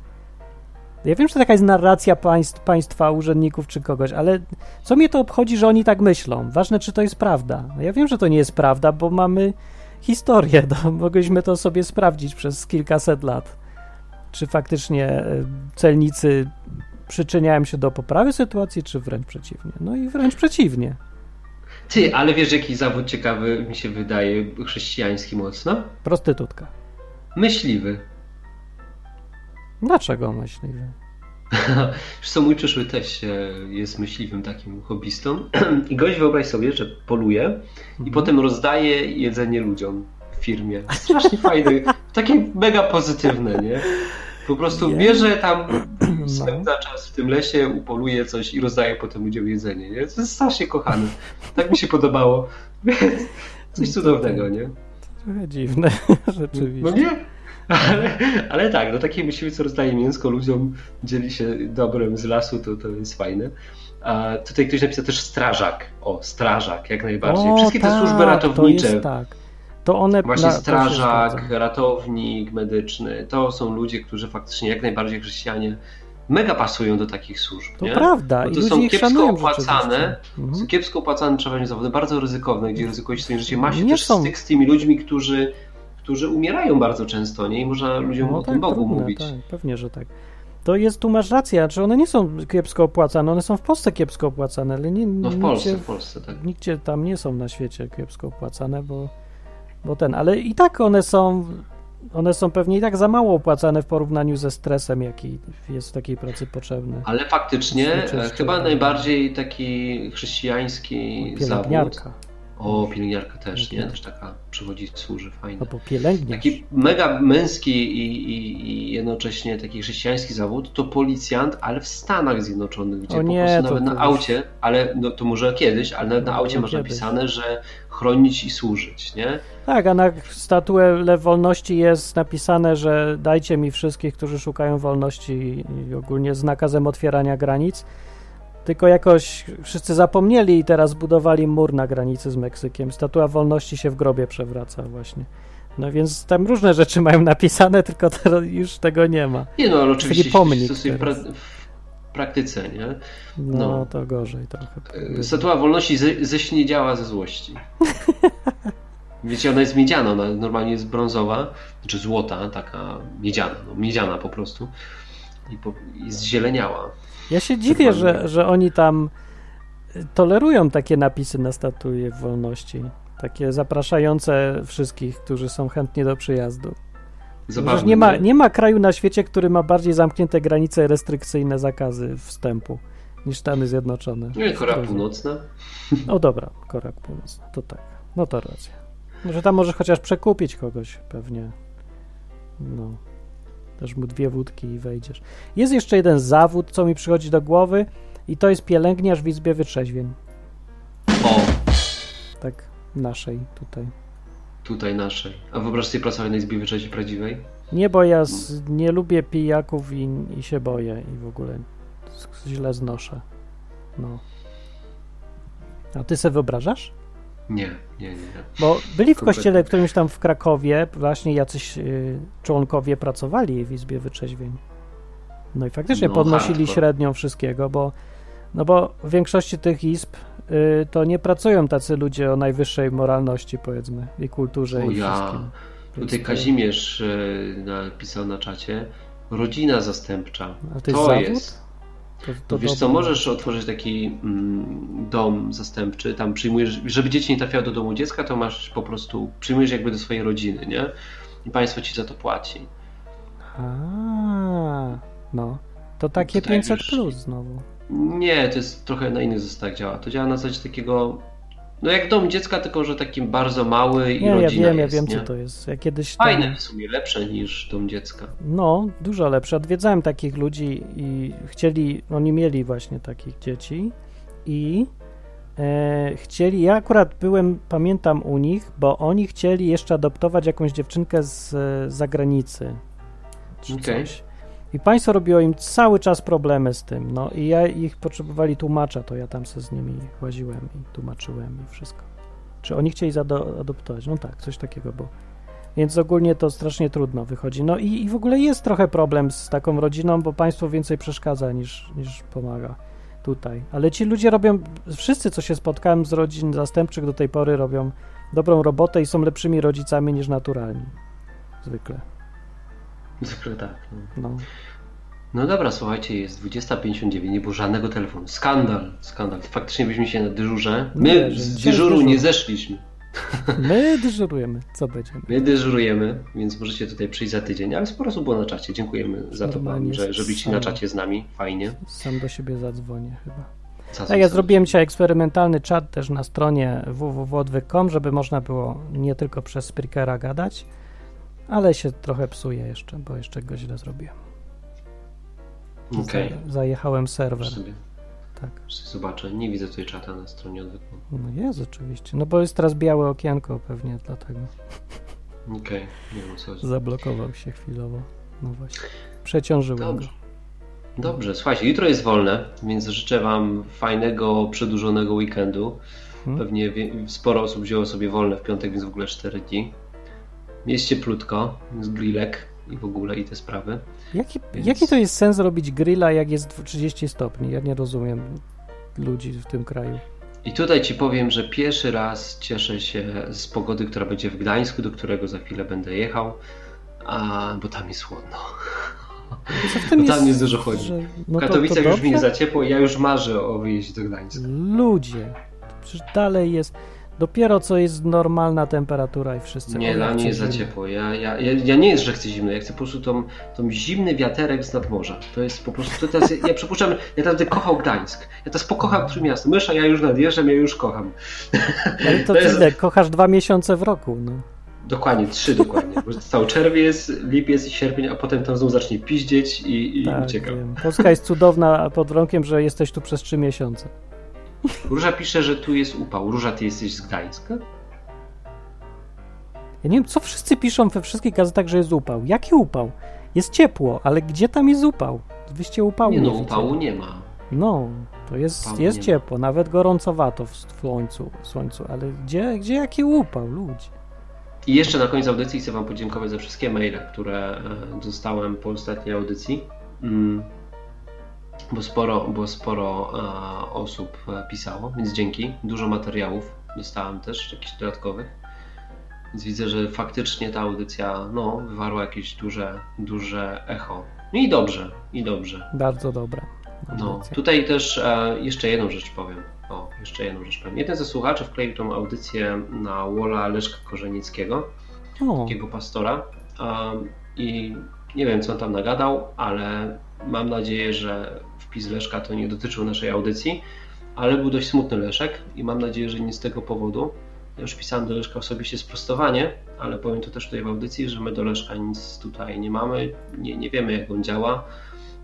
Ja wiem, że taka jest narracja państw, państwa, urzędników czy kogoś, ale co mnie to obchodzi, że oni tak myślą? Ważne, czy to jest prawda. No Ja wiem, że to nie jest prawda, bo mamy historię, to mogliśmy to sobie sprawdzić przez kilkaset lat. Czy faktycznie e, celnicy przyczyniają się do poprawy sytuacji, czy wręcz przeciwnie? No i wręcz przeciwnie. Ty, ale wiesz, jaki zawód ciekawy mi się wydaje, chrześcijański mocno? Prostytutka. Myśliwy. Dlaczego myśliwy? Co, mój przyszły teść e, jest myśliwym takim hobbystą i gość wyobraź sobie, że poluje i Mhm. potem rozdaje jedzenie ludziom w firmie. Strasznie fajne, takie mega pozytywne, nie? Po prostu Nie. bierze tam, No. spędza czas w tym lesie, upoluje coś i rozdaje potem ludziom jedzenie, nie? To jest strasznie kochane. Tak mi się podobało. Coś cudownego, nie? Trochę dziwne, No rzeczywiście. nie? Ale, ale tak, no taki myśliwy, co rozdaje mięsko ludziom, dzieli się dobrem z lasu, to, to jest fajne. A tutaj ktoś napisał też strażak. O, strażak, jak najbardziej. O, Wszystkie te tak, służby To ratownicze. jest tak. To one Właśnie na- to strażak, ratownik medyczny, to są ludzie, którzy faktycznie jak najbardziej chrześcijanie mega pasują do takich służb. To nie? prawda. Bo I to ludzie są kiepsko opłacane. Mhm. są kiepsko opłacane przeważnie zawody, bardzo ryzykowne, gdzie ryzykuje swoim życiem. Ma się Nie też są. styk z tymi ludźmi, którzy, którzy umierają bardzo często, nie? I można ludziom No o tym tak, Bogu trudne, mówić. Tak, pewnie, że tak. To jest, tu masz rację, czy one nie są kiepsko opłacane, one są w Polsce kiepsko opłacane, ale nie, No w nigdzie, Polsce, w Polsce, tak. nigdzie tam nie są na świecie kiepsko opłacane, bo, bo ten, ale i tak one są, one są pewnie i tak za mało opłacane w porównaniu ze stresem, jaki jest w takiej pracy potrzebny. Ale faktycznie e, chyba najbardziej taki chrześcijański zawód. O, pielęgniarka też, nie? Pielęgniarka. Też taka przywodzi służy, fajnie. albo pielęgniarz. Taki mega męski i, i, i jednocześnie taki chrześcijański zawód to policjant, ale w Stanach Zjednoczonych, gdzie O po nie, prostu nawet na aucie, ale no, to może kiedyś, ale nawet na No, aucie masz kiedyś. napisane, że chronić i służyć, nie? Tak, a na statuę wolności jest napisane, że dajcie mi wszystkich, którzy szukają wolności i ogólnie z nakazem otwierania granic. Tylko jakoś wszyscy zapomnieli i teraz budowali mur na granicy z Meksykiem. Statua wolności się w grobie przewraca właśnie. No więc tam różne rzeczy mają napisane, tylko teraz już tego nie ma. Nie no, ale oczywiście pomnik stosuje w, pra- w praktyce, nie? No, No. to gorzej trochę. E, Statua wolności ze, ześniedziała ze złości. Wiecie, ona jest miedziana, ona normalnie jest brązowa, czy złota, taka miedziana, no, miedziana po prostu. I, po, i zzieleniała. Ja się dziwię, Dokładnie. że, że oni tam tolerują takie napisy na statuje wolności. Takie zapraszające wszystkich, którzy są chętni do przyjazdu. Zabawne, nie ma, nie ma kraju na świecie, który ma bardziej zamknięte granice, restrykcyjne zakazy wstępu niż Stany Zjednoczone. Nie, Korea Zdrowie. Północna. O dobra, Korea Północna, to tak. No to racja. Może tam możesz chociaż przekupić kogoś pewnie. No. Też mu dwie wódki i wejdziesz. Jest jeszcze jeden zawód, co mi przychodzi do głowy i to jest pielęgniarz w Izbie Wytrzeźwień. O, Tak, naszej tutaj. tutaj naszej. A wyobraź sobie pracować na Izbie Wyczeźwi Prawdziwej? Nie, bo ja z, nie lubię pijaków i, i się boję i w ogóle źle znoszę. No. A ty sobie wyobrażasz? Nie, nie, nie. Bo byli w Kompletnie. kościele którymś tam w Krakowie, właśnie jacyś y, członkowie pracowali w Izbie Wytrzeźwień. No i faktycznie No, podnosili hardcore. średnią wszystkiego, bo, no bo w większości tych izb y, to nie pracują tacy ludzie o najwyższej moralności, powiedzmy, i kulturze O i ja. wszystkim. Więc Tutaj Kazimierz e, napisał na czacie. Rodzina zastępcza. A to jest To zawód? jest. To, To wiesz co, możesz otworzyć taki mm, dom zastępczy, tam przyjmujesz, żeby dzieci nie trafiały do domu dziecka, to masz po prostu, przyjmujesz jakby do swojej rodziny, nie? I państwo ci za to płaci. A, no. To takie Tutaj 500 już- plus znowu. Nie, to jest trochę na innych zasadach działa. To działa na zasadzie takiego, no jak dom dziecka, tylko że takim bardzo mały i Nie, ja rodzina wiem, ja jest, wiem, nie? co to jest. Ja kiedyś tam, Fajne w sumie, lepsze niż dom dziecka. No, dużo lepsze. Odwiedzałem takich ludzi i chcieli, oni mieli właśnie takich dzieci i e, chcieli, ja akurat byłem, pamiętam u nich, bo oni chcieli jeszcze adoptować jakąś dziewczynkę z e, zagranicy. Czy Okej. coś. I państwo robiło im cały czas problemy z tym. No i ja ich potrzebowali tłumacza, to ja tam se z nimi łaziłem i tłumaczyłem i wszystko. Czy oni chcieli zaadoptować? No tak, coś takiego było. Więc ogólnie to strasznie trudno wychodzi. No i, i w ogóle jest trochę problem z taką rodziną, bo państwo więcej przeszkadza niż, niż pomaga tutaj. Ale ci ludzie robią, wszyscy co się spotkałem z rodzin zastępczych do tej pory robią dobrą robotę i są lepszymi rodzicami niż naturalni. Zwykle. Zwykle tak. No. No. dobra, słuchajcie, jest 20.59, nie było żadnego telefonu. Skandal, skandal. Faktycznie byliśmy się na dyżurze. Nie, My że z dyżuru dyżur. nie zeszliśmy. My dyżurujemy. Co będziemy? My dyżurujemy, więc możecie tutaj przyjść za tydzień, ale sporo osób było na czacie. Dziękujemy za to, Normalnie wam, że, że byliście na czacie z nami. Fajnie. Sam do siebie zadzwonię chyba. Tak, ja zrobiłem dzisiaj eksperymentalny czat też na stronie www.odwyk.com, żeby można było nie tylko przez Spreakera gadać, ale się trochę psuje jeszcze, bo jeszcze go źle zrobiłem. Okej, Za- Zajechałem serwer. okay. sobie, Tak. zobaczę. Nie widzę tutaj czata na stronie odwyku. No jest oczywiście. No bo jest teraz białe okienko pewnie dlatego. Okej, nie wiem co chodzi. Zablokował się chwilowo. No właśnie. Przeciążyłem Dobrze. go. Dobrze, słuchajcie, jutro jest wolne, więc życzę Wam fajnego, przedłużonego weekendu. Hmm? Pewnie sporo osób wzięło sobie wolne w piątek, więc w ogóle 4 dni. Jest cieplutko, jest grillek i w ogóle i te sprawy. Jaki, Więc- jaki to jest sens robić grilla, jak jest 30 stopni? Ja nie rozumiem ludzi w tym kraju. I tutaj Ci powiem, że pierwszy raz cieszę się z pogody, która będzie w Gdańsku, do którego za chwilę będę jechał, a, bo tam jest chłodno. Co w tym tam jest dużo chłodniej. że- W no to- Katowicach to już mi nie za ciepło i ja już marzę o wyjeździe do Gdańska. Ludzie. Przecież dalej jest. Dopiero co jest normalna temperatura i wszyscy. Nie, dla mnie jest za ciepło. Ja, ja, ja, ja nie jest, że chcę zimno. Ja chcę po prostu tą, tą zimny wiaterek z nadmorza. To jest po prostu. To teraz, ja przypuszczam, ja naprawdę kochał Gdańsk. Ja teraz pokocham Trójmiasto. Mysza, ja już nadjeżdżam, ja już kocham. Ale to, To jest- tyle, kochasz dwa miesiące w roku. No. Dokładnie, trzy dokładnie. Bo cały czerwiec, lipiec i sierpień, a potem tam znowu zacznie piździeć i, i Tak, uciekam. wiem. Polska jest cudowna pod warunkiem, że jesteś tu przez trzy miesiące. Róża pisze, że tu jest upał. Róża, ty jesteś z Gdańska? Ja nie wiem, co wszyscy piszą we wszystkich gazetach, że jest upał. Jaki upał? Jest ciepło, ale gdzie tam jest upał? Wyście upału Nie no, widzieli. upału nie ma. No, to jest, Upału jest nie ma. ciepło, nawet gorącowato w słońcu, w słońcu, ale gdzie, gdzie jaki upał, ludzie? I jeszcze na koniec audycji chcę Wam podziękować za wszystkie maile, które e, dostałem po ostatniej audycji. Mm, Bo sporo, bo sporo e, osób e, pisało, więc dzięki. Dużo materiałów dostałem też, jakichś dodatkowych. Więc widzę, że faktycznie ta audycja no, wywarła jakieś duże, duże echo. No I dobrze, i dobrze. Bardzo dobra. No, tutaj też e, jeszcze jedną rzecz powiem. O, jeszcze jedną rzecz powiem. Jeden ze słuchaczy wkleił tą audycję na Wola Leszka Korzenickiego O, takiego pastora. Um, I nie wiem, co on tam nagadał, ale mam nadzieję, że wpis Leszka to nie dotyczył naszej audycji, ale był dość smutny Leszek i mam nadzieję, że nie z tego powodu. Ja już pisałem do Leszka osobiście sprostowanie, ale powiem to też tutaj w audycji, że my do Leszka nic tutaj nie mamy, nie, nie wiemy jak on działa.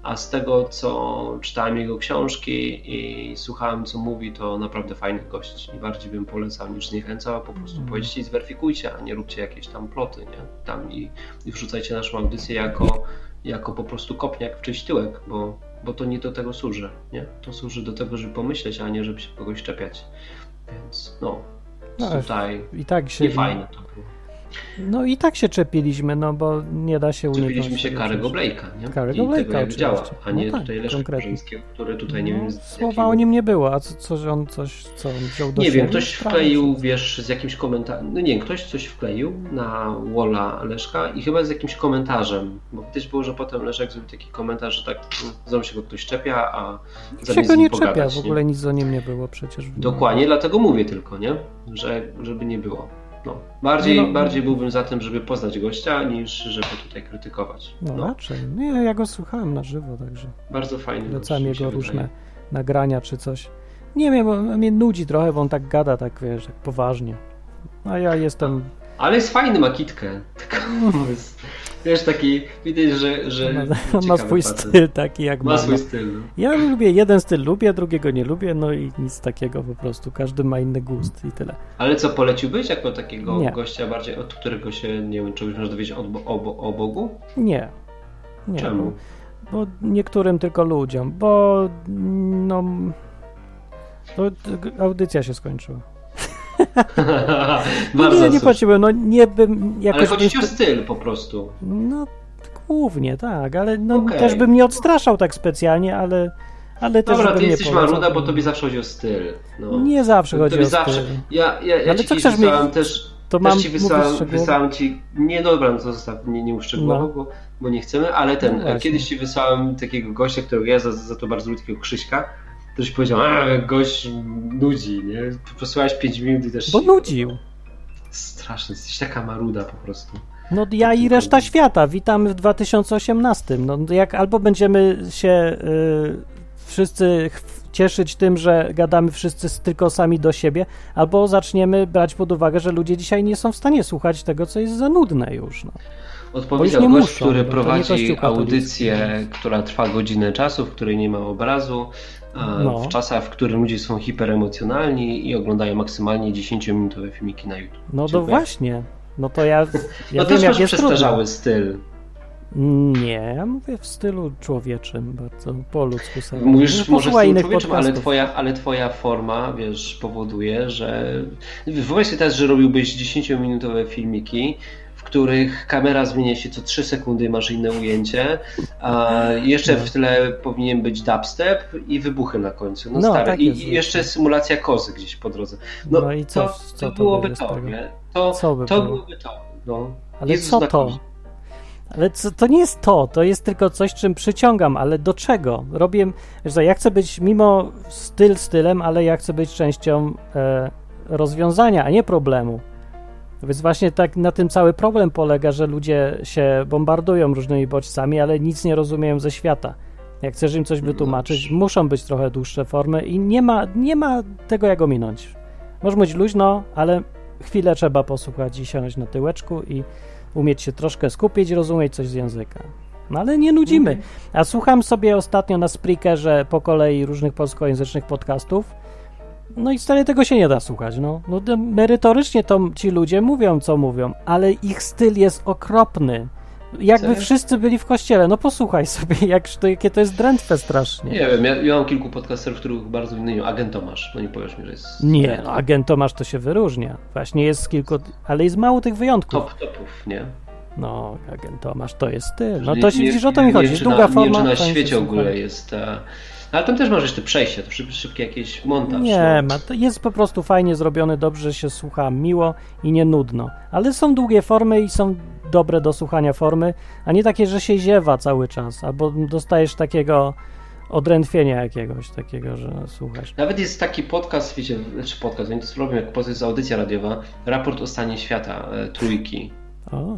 a z tego, co czytałem jego książki i słuchałem, co mówi, to naprawdę fajny gość. I bardziej bym polecał niż zniechęcał, a po prostu Mhm. powiedzcie i zweryfikujcie, a nie róbcie jakieś tam ploty, nie? Tam i, i wrzucajcie naszą audycję jako, jako po prostu kopniak w czyjś tyłek, bo, bo to nie do tego służy, nie? To służy do tego, żeby pomyśleć, a nie żeby się kogoś czepiać. Więc no, No, tutaj I tak się. nie fajne to było. No i tak się czepiliśmy, no bo nie da się uniknąć. Czepiliśmy się Karego. Blake'a, nie? Karego Blake'a działa, a nie No tak, tutaj Leszka konkretnie. Korzyńskiego, który tutaj nie No, wiem... Słowa jakiego- o nim nie było, a co, co on coś, co on wziął do Nie wiem, ktoś wkleił, wiesz, z jakimś komentarzem, no nie wiem, ktoś coś wkleił na walla Leszka i chyba z jakimś komentarzem, bo widać było, że potem Leszek zrobił taki komentarz, że tak mm, znowu się go ktoś czepia, a Się zamiast go z nim nie czepia, pogadać, w ogóle nic o nim nie było przecież. Dokładnie, dlatego mówię tylko, nie? Że, żeby nie było. No. Bardziej, No. bardziej byłbym za tym, żeby poznać gościa, niż żeby tutaj krytykować. No, No, raczej. Nie, ja go słuchałem na żywo, także bardzo fajny się jego wydaje. różne nagrania czy coś. Nie wiem, bo mnie nudzi trochę, bo on tak gada, tak wiesz, tak poważnie. A ja jestem... Ale jest fajny, ma kitkę. Tylko jest, wiesz, taki, widać, że... że ma, on ma swój facet. styl taki jak Ma ma. swój styl. no. Ja lubię, jeden styl lubię, drugiego nie lubię, no i nic takiego po prostu. Każdy ma inny gust i tyle. Ale co, poleciłbyś jako takiego Nie. gościa bardziej, od którego się, nie wiem, czegoś można dowiedzieć o, o, o Bogu? Nie. Nie. Czemu? Bo, niektórym tylko ludziom, bo no... Bo t- audycja się skończyła. No Bardzo nie, nie płaciłem, no nie bym Ale jakoś... chodzi ci o nie- styl po prostu. No głównie, tak, ale no, Okej. też bym nie odstraszał tak specjalnie, ale, ale też Dobra, bym ty nie jesteś maruda, bo tobie zawsze chodzi o styl. No. Nie zawsze chodzi Tobie o zawsze. styl. Ja, ja, ja Ale ci co chcesz mi- wysłałem też, To też mam ci mówić wysłałem, wysłałem ci, nie dobra, no to zostaw, nie, nie mów szczegółowo, No. bo, bo nie chcemy, ale ten, No kiedyś ci wysłałem takiego gościa, którego ja za, za to bardzo lubię, takiego Krzyśka, ktoś powiedział, a gość nudzi, nie? Posłuchałeś 5 minut i też... Bo nudził. Straszne, jesteś taka maruda po prostu. No ja i reszta świata, witamy w 2018. No jak albo będziemy się y, wszyscy cieszyć tym, że gadamy wszyscy tylko sami do siebie, albo zaczniemy brać pod uwagę, że ludzie dzisiaj nie są w stanie słuchać tego, co jest za nudne już. No. Odpowiedział gość, muszą, który nie prowadzi audycję, która trwa godzinę czasu, w której nie ma obrazu, No. w czasach, w których ludzie są hiperemocjonalni i oglądają maksymalnie 10-minutowe filmiki na YouTube. No to Dziękuję. właśnie. No to ja, ja no wiem, też jak masz jest trudno. przestarzały styl. Nie, ja mówię w stylu człowieczym, bardzo po ludzku sobie. Mówisz No, może posłuchaj styl innych człowieczym, ale twoja, ale twoja forma, wiesz, powoduje, że... Wyobraź sobie teraz, że robiłbyś 10-minutowe filmiki, w których kamera zmienia się co 3 sekundy i masz inne ujęcie, a jeszcze No. w tle powinien być dubstep i wybuchy na końcu. No, No, stary. tak I, jeszcze symulacja kozy gdzieś po drodze. No, No i co- to, co to to byłoby to, nie? To, Co by to było? byłoby to. No. Ale Jezus co to? Ale co, to nie jest to, to jest tylko coś, czym przyciągam, ale do czego? Robię, co, ja chcę być mimo styl stylem, ale ja chcę być częścią e, rozwiązania, a nie problemu. Więc właśnie tak na tym cały problem polega, że ludzie się bombardują różnymi bodźcami, ale nic nie rozumieją ze świata. Jak chcesz im coś wytłumaczyć, muszą być trochę dłuższe formy i nie ma, nie ma tego jak ominąć. Może być luźno, ale chwilę trzeba posłuchać i siąść na tyłeczku i umieć się troszkę skupić, rozumieć coś z języka. No ale nie nudzimy. A słucham sobie ostatnio na Spreakerze po kolei różnych polskojęzycznych podcastów. No i stale tego się nie da słuchać. No, no merytorycznie to ci ludzie mówią, co mówią, ale ich styl jest okropny. Jakby wszyscy byli w kościele. No posłuchaj sobie, jak, to, jakie to jest drętwe strasznie. Nie wiem, ja, ja mam kilku podcasterów, których bardzo wymienią. Agent Tomasz, no nie powiesz mi, że jest... Nie, no, agent Tomasz to się wyróżnia. Właśnie jest kilku, ale jest mało tych wyjątków. Top topów, nie? No, agent Tomasz to jest styl. No Nie- to nie- widzisz, o to nie mi chodzi. długa na, Nie forma. wiem, czy na się świecie w ogóle jest... E... Ale tam też masz jeszcze przejście, to szyb, szybki jakiś montaż. Nie, no. ma, to jest po prostu fajnie zrobiony, dobrze się słucha, miło i nie nudno. Ale są długie formy i są dobre do słuchania formy, a nie takie, że się ziewa cały czas, albo dostajesz takiego odrętwienia jakiegoś, takiego, że słuchasz. Nawet jest taki podcast, wiecie, znaczy podcast, oni to robią jak jest audycja radiowa, raport o stanie świata, e, trójki. O,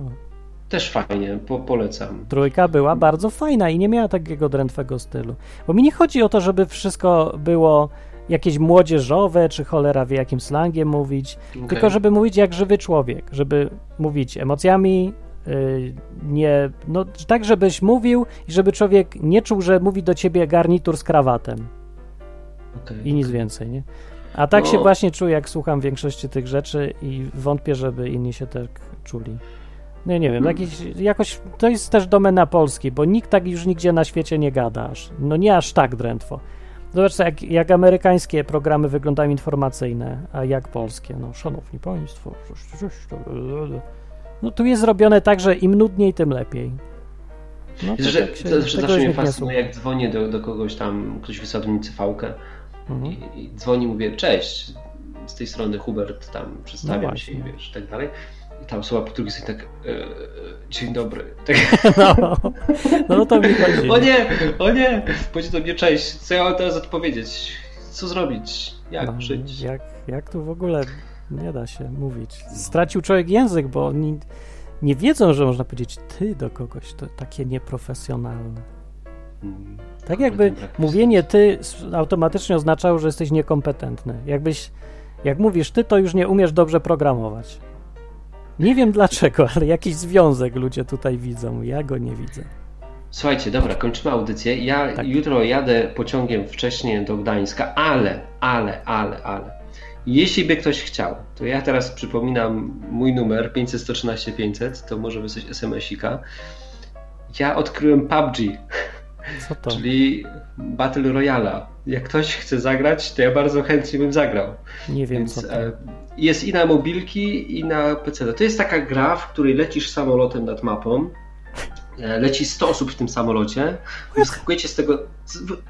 Też fajnie, po, polecam. trójka była bardzo fajna i nie miała takiego drętwego stylu. Bo mi nie chodzi o to, żeby wszystko było jakieś młodzieżowe, czy cholera wie jakim slangiem mówić, Okej. Tylko żeby mówić jak żywy człowiek, żeby mówić emocjami, y, nie, no tak, żebyś mówił i żeby człowiek nie czuł, że mówi do ciebie garnitur z krawatem Okay. i nic więcej, nie? A tak No. się właśnie czuję, jak słucham większości tych rzeczy i wątpię, żeby inni się tak czuli. No nie wiem, jakiś, jakoś to jest też domena Polski, bo nikt tak już nigdzie na świecie nie gada aż. No nie aż tak drętwo. Zobaczcie, jak, jak amerykańskie programy wyglądają informacyjne, a jak polskie. No, szanowni państwo, coś- coś to- no tu jest zrobione tak, że im nudniej, tym lepiej. No, Wiesz, że, tak się- to, zawsze mnie nie fascynuje, jak dzwonię do, do kogoś tam, ktoś wysłał mnie cv Mhm. i, i dzwoni, mówię, cześć, z tej strony Hubert, tam No przedstawiam się właśnie. i wiesz, tak dalej. Ta osoba po drugiej stronie tak, e, e, dzień dobry. Tak, No, no to mi chodzi. o nie, o nie, powiedział do mnie cześć, co ja mam teraz odpowiedzieć? Co zrobić? Jak No, żyć? Jak, jak tu w ogóle nie da się mówić? Stracił człowiek język, bo oni nie wiedzą, że można powiedzieć ty do kogoś. To takie nieprofesjonalne. Mm, Tak jakby mówienie ty automatycznie oznaczało, że jesteś niekompetentny. Jakbyś, jak mówisz ty, to już nie umiesz dobrze programować. Nie wiem dlaczego, ale jakiś związek ludzie tutaj widzą. Ja go nie widzę. Słuchajcie, dobra, kończymy audycję. Ja Tak. jutro jadę pociągiem wcześniej do Gdańska, ale, ale, ale, ale. Jeśli by ktoś chciał, to ja teraz przypominam mój numer 500 113 500, to może wysłać SMS-ika. Ja odkryłem PUBG, czyli Battle Royale. Jak ktoś chce zagrać, to ja bardzo chętnie bym zagrał. Nie wiem Więc co to. e, jest i na mobilki, i na PC. To jest taka gra, w której lecisz samolotem nad mapą. E, Leci 100 osób w tym samolocie. Wyskakujecie z tego.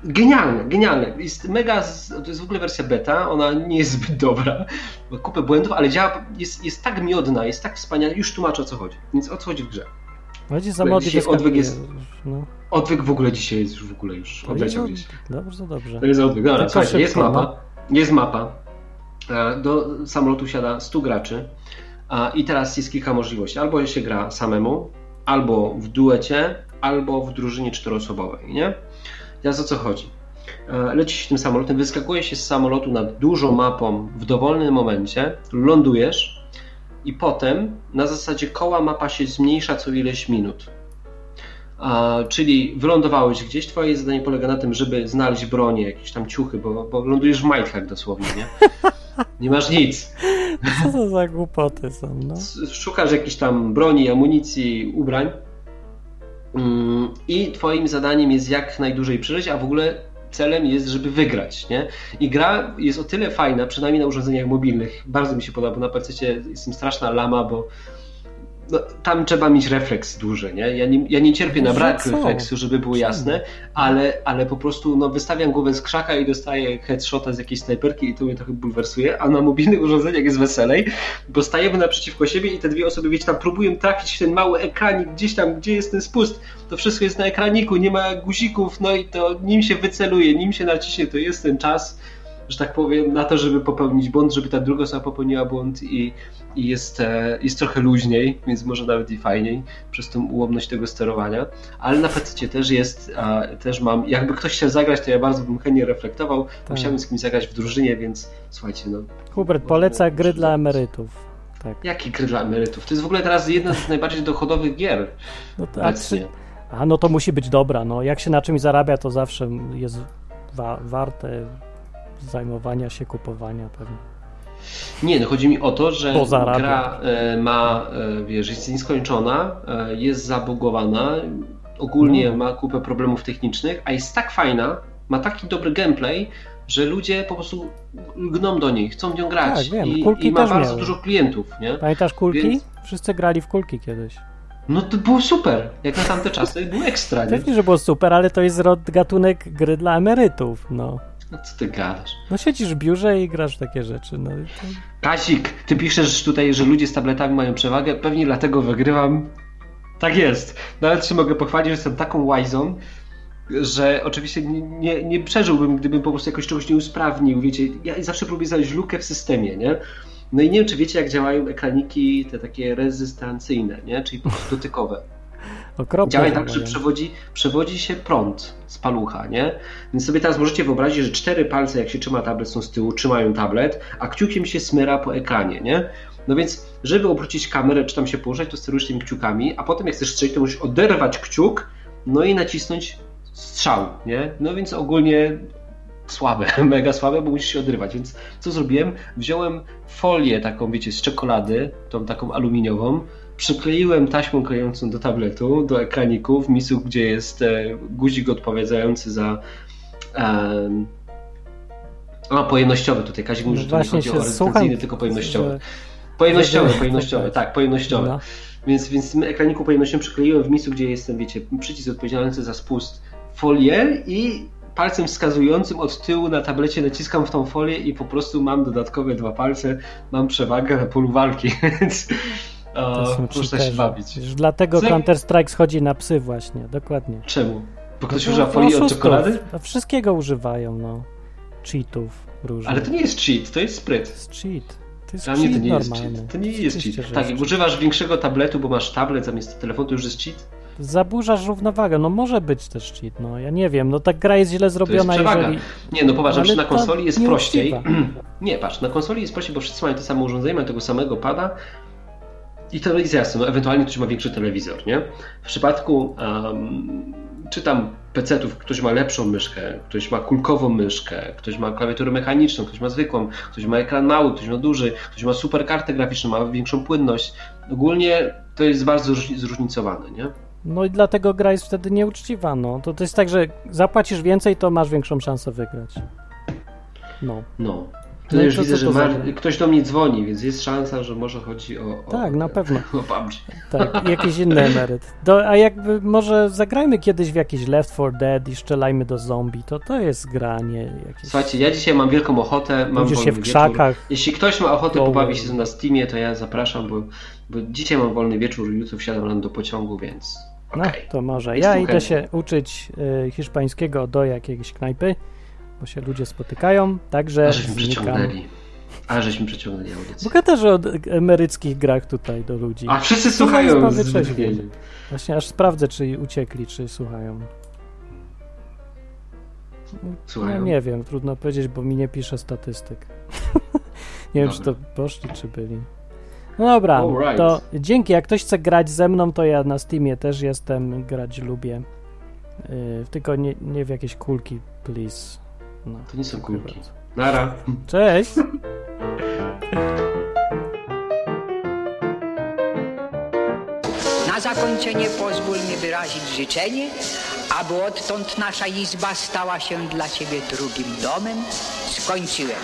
Genialne, genialne. Jest mega. To jest w ogóle wersja beta. Ona nie jest zbyt dobra. Ma kupę błędów, ale działa. Jest, jest tak miodna, jest tak wspaniała. Już tłumaczę o co chodzi. Więc o co chodzi w grze. Chodzi za mody dzisiaj odwyk jest- No, Odwyk w ogóle dzisiaj jest już w ogóle już odleciał gdzieś. dobrze, dobrze. To jest odwyk. Dobra, Tylko słuchajcie, jest mapa. Jest mapa. E, Do samolotu siada 100 graczy. I teraz jest kilka możliwości. Albo się gra samemu, albo w duecie, albo w drużynie czteroosobowej, nie? Teraz o co chodzi? E, Leci się tym samolotem, wyskakuje się z samolotu nad dużą mapą w dowolnym momencie, lądujesz i potem na zasadzie koła mapa się zmniejsza co ileś minut. A, czyli wylądowałeś gdzieś, twoje zadanie polega na tym, żeby znaleźć bronię, jakieś tam ciuchy, bo, bo lądujesz w majtkach dosłownie, nie? Nie masz nic. Co to za głupoty są, no? Szukasz jakichś tam broni, amunicji, ubrań Mm, i twoim zadaniem jest jak najdłużej przeżyć, a w ogóle celem jest, żeby wygrać, nie? I gra jest o tyle fajna, przynajmniej na urządzeniach mobilnych, bardzo mi się podoba, bo na PC jestem straszna lama, bo no, tam trzeba mieć refleks duży, nie? Ja nie, ja nie cierpię na brak co? refleksu, żeby było jasne, ale, ale po prostu no, wystawiam głowę z krzaka i dostaję headshota z jakiejś snajperki i to mnie trochę bulwersuje, a na mobilnych urządzeniach jest weselej, bo stajemy naprzeciwko siebie i te dwie osoby, wiecie, tam próbują trafić w ten mały ekranik gdzieś tam, gdzie jest ten spust. To wszystko jest na ekraniku, nie ma guzików, no i to nim się wyceluje, nim się naciśnie, to jest ten czas, że tak powiem, na to, żeby popełnić błąd, żeby ta druga osoba popełniła błąd i, i jest, e, jest trochę luźniej, więc może nawet i fajniej przez tą ułomność tego sterowania. Ale na PC też jest, a, też mam, jakby ktoś chciał zagrać, to ja bardzo bym chętnie reflektował. Musiałem z kimś zagrać w drużynie, więc słuchajcie, no. Hubert poleca gry dla emerytów. Tak. Jakie gry dla emerytów? To jest w ogóle teraz jedna z najbardziej dochodowych gier. No to, a, czy, a no to musi być dobra. No, jak się na czymś zarabia, to zawsze jest wa- warte zajmowania się, kupowania pewnie. Nie, no chodzi mi o to, że gra e, ma, e, wiesz, jest nieskończona, e, jest zabugowana, ogólnie No. ma kupę problemów technicznych, a jest tak fajna, ma taki dobry gameplay, że ludzie po prostu lgną do niej, chcą w nią grać Tak, wiem, i, kulki i ma też bardzo miały. dużo klientów, nie? Pamiętasz kulki? Więc- Wszyscy grali w kulki kiedyś. No to było super, jak na tamte czasy, było ekstra, nie? Pewnie, że było super, ale to jest rod, gatunek gry dla emerytów. No. No co ty gadasz? no siedzisz w biurze i grasz w takie rzeczy. No, to... Kasik, ty piszesz tutaj, że ludzie z tabletami mają przewagę, pewnie dlatego wygrywam. Tak jest. Nawet się mogę pochwalić, że jestem taką łajzą, że oczywiście nie, nie, nie przeżyłbym, gdybym po prostu jakoś czegoś nie usprawnił, wiecie, ja zawsze próbuję znaleźć lukę w systemie, nie? No i nie wiem, czy wiecie, jak działają ekraniki te takie rezystancyjne, nie? Czyli po prostu dotykowe. Okropne. Działa tak, że przewodzi, przewodzi się prąd z palucha, nie? Więc sobie teraz możecie wyobrazić, że cztery palce, jak się trzyma tablet, są z tyłu, trzymają tablet, a kciukiem się smyra po ekranie, nie? No więc, żeby obrócić kamerę, czy tam się poruszać, to sterujesz tymi kciukami, a potem jak chcesz strzelić, to musisz oderwać kciuk, no i nacisnąć strzał, nie? No więc ogólnie słabe, mega słabe, bo musisz się odrywać. Więc co zrobiłem? Wziąłem folię taką, wiecie, z czekolady, tą taką aluminiową, przykleiłem taśmą klejącą do tabletu, do ekraniku, w miejscu, gdzie jest e, guzik odpowiadający za e, a, pojemnościowy tutaj. Kazik mówi, No że to nie chodzi o słucham, tylko pojemnościowy. że- pojemnościowe, tak, pojemnościowe. No. Więc, więc w tym ekraniku pojemnościowym przykleiłem w miejscu, gdzie jest ten, wiecie, przycisk odpowiedzialny za spust folię i palcem wskazującym od tyłu na tablecie naciskam w tą folię i po prostu mam dodatkowe dwa palce, mam przewagę na polu walki, więc To można się bawić. Już dlatego Co? Counter-Strike schodzi na psy właśnie, dokładnie. Czemu? Bo ktoś No, używa to folii od czekolady? No, Wszystkiego używają, no. Cheatów różnych. Ale to nie jest cheat, to jest To spryt. jest cheat. To jest Dla mnie to nie jest normalny. cheat. To nie jest Oczywiście, cheat. że Tak, jest jak używasz większego tabletu, bo masz tablet zamiast telefonu, to już jest cheat. Zaburzasz równowagę, no może być też cheat, no ja nie wiem, no ta gra jest źle To jest zrobiona, jeżeli... Nie, no Ale przykład na to konsoli jest prościej. Nie, patrz, na konsoli jest prościej, bo wszyscy mają to samo urządzenie, mają tego samego pada i to jest jasne, no ewentualnie ktoś ma większy telewizor, nie? W przypadku um, czy tam PC-ów, ktoś ma lepszą myszkę, ktoś ma kulkową myszkę, ktoś ma klawiaturę mechaniczną, ktoś ma zwykłą, ktoś ma ekran mały, ktoś ma duży, ktoś ma super kartę graficzną, ma większą płynność. Ogólnie to jest bardzo różni- zróżnicowane, nie? No i dlatego gra jest wtedy nieuczciwa, no. To, to jest tak, że zapłacisz więcej, to masz większą szansę wygrać. No. No. To No i już to widzę, że to za ktoś do mnie dzwoni, więc jest szansa, że może chodzi o. o Tak, na pewno. O PUBG. Tak, jakiś inny emeryt. Do, a jakby może zagrajmy kiedyś w jakiś Left 4 Dead i strzelajmy do zombie, to to jest granie jakieś... Słuchajcie, ja dzisiaj mam wielką ochotę, mam się w wieczór. krzakach. Jeśli ktoś ma ochotę Go pobawić się na Steamie, to ja zapraszam, bo, bo dzisiaj mam wolny wieczór, jutro wsiadam do pociągu, więc No, okej. to może. Jestem Ja idę chętny. się uczyć y, hiszpańskiego do jakiejś knajpy, bo się ludzie spotykają, także A żeśmy znikam. przeciągnęli. A żeśmy przeciągnęli audycję. Mogę też o d- emeryckich grach tutaj do ludzi. A wszyscy słuchają. Właśnie aż sprawdzę, czy uciekli, czy słuchają. Słuchają. No nie wiem, trudno powiedzieć, bo mi nie pisze statystyk. nie wiem, czy to poszli, czy byli. No dobra, Alright. to dzięki. Jak ktoś chce grać ze mną, to ja na Steamie też jestem, grać lubię. Yy, tylko nie, nie w jakieś kulki, please. No, To nie są kulki. bardzo. Nara. Cześć! Na zakończenie pozwól mi wyrazić życzenie, aby odtąd nasza izba stała się dla Ciebie drugim domem. Skończyłem.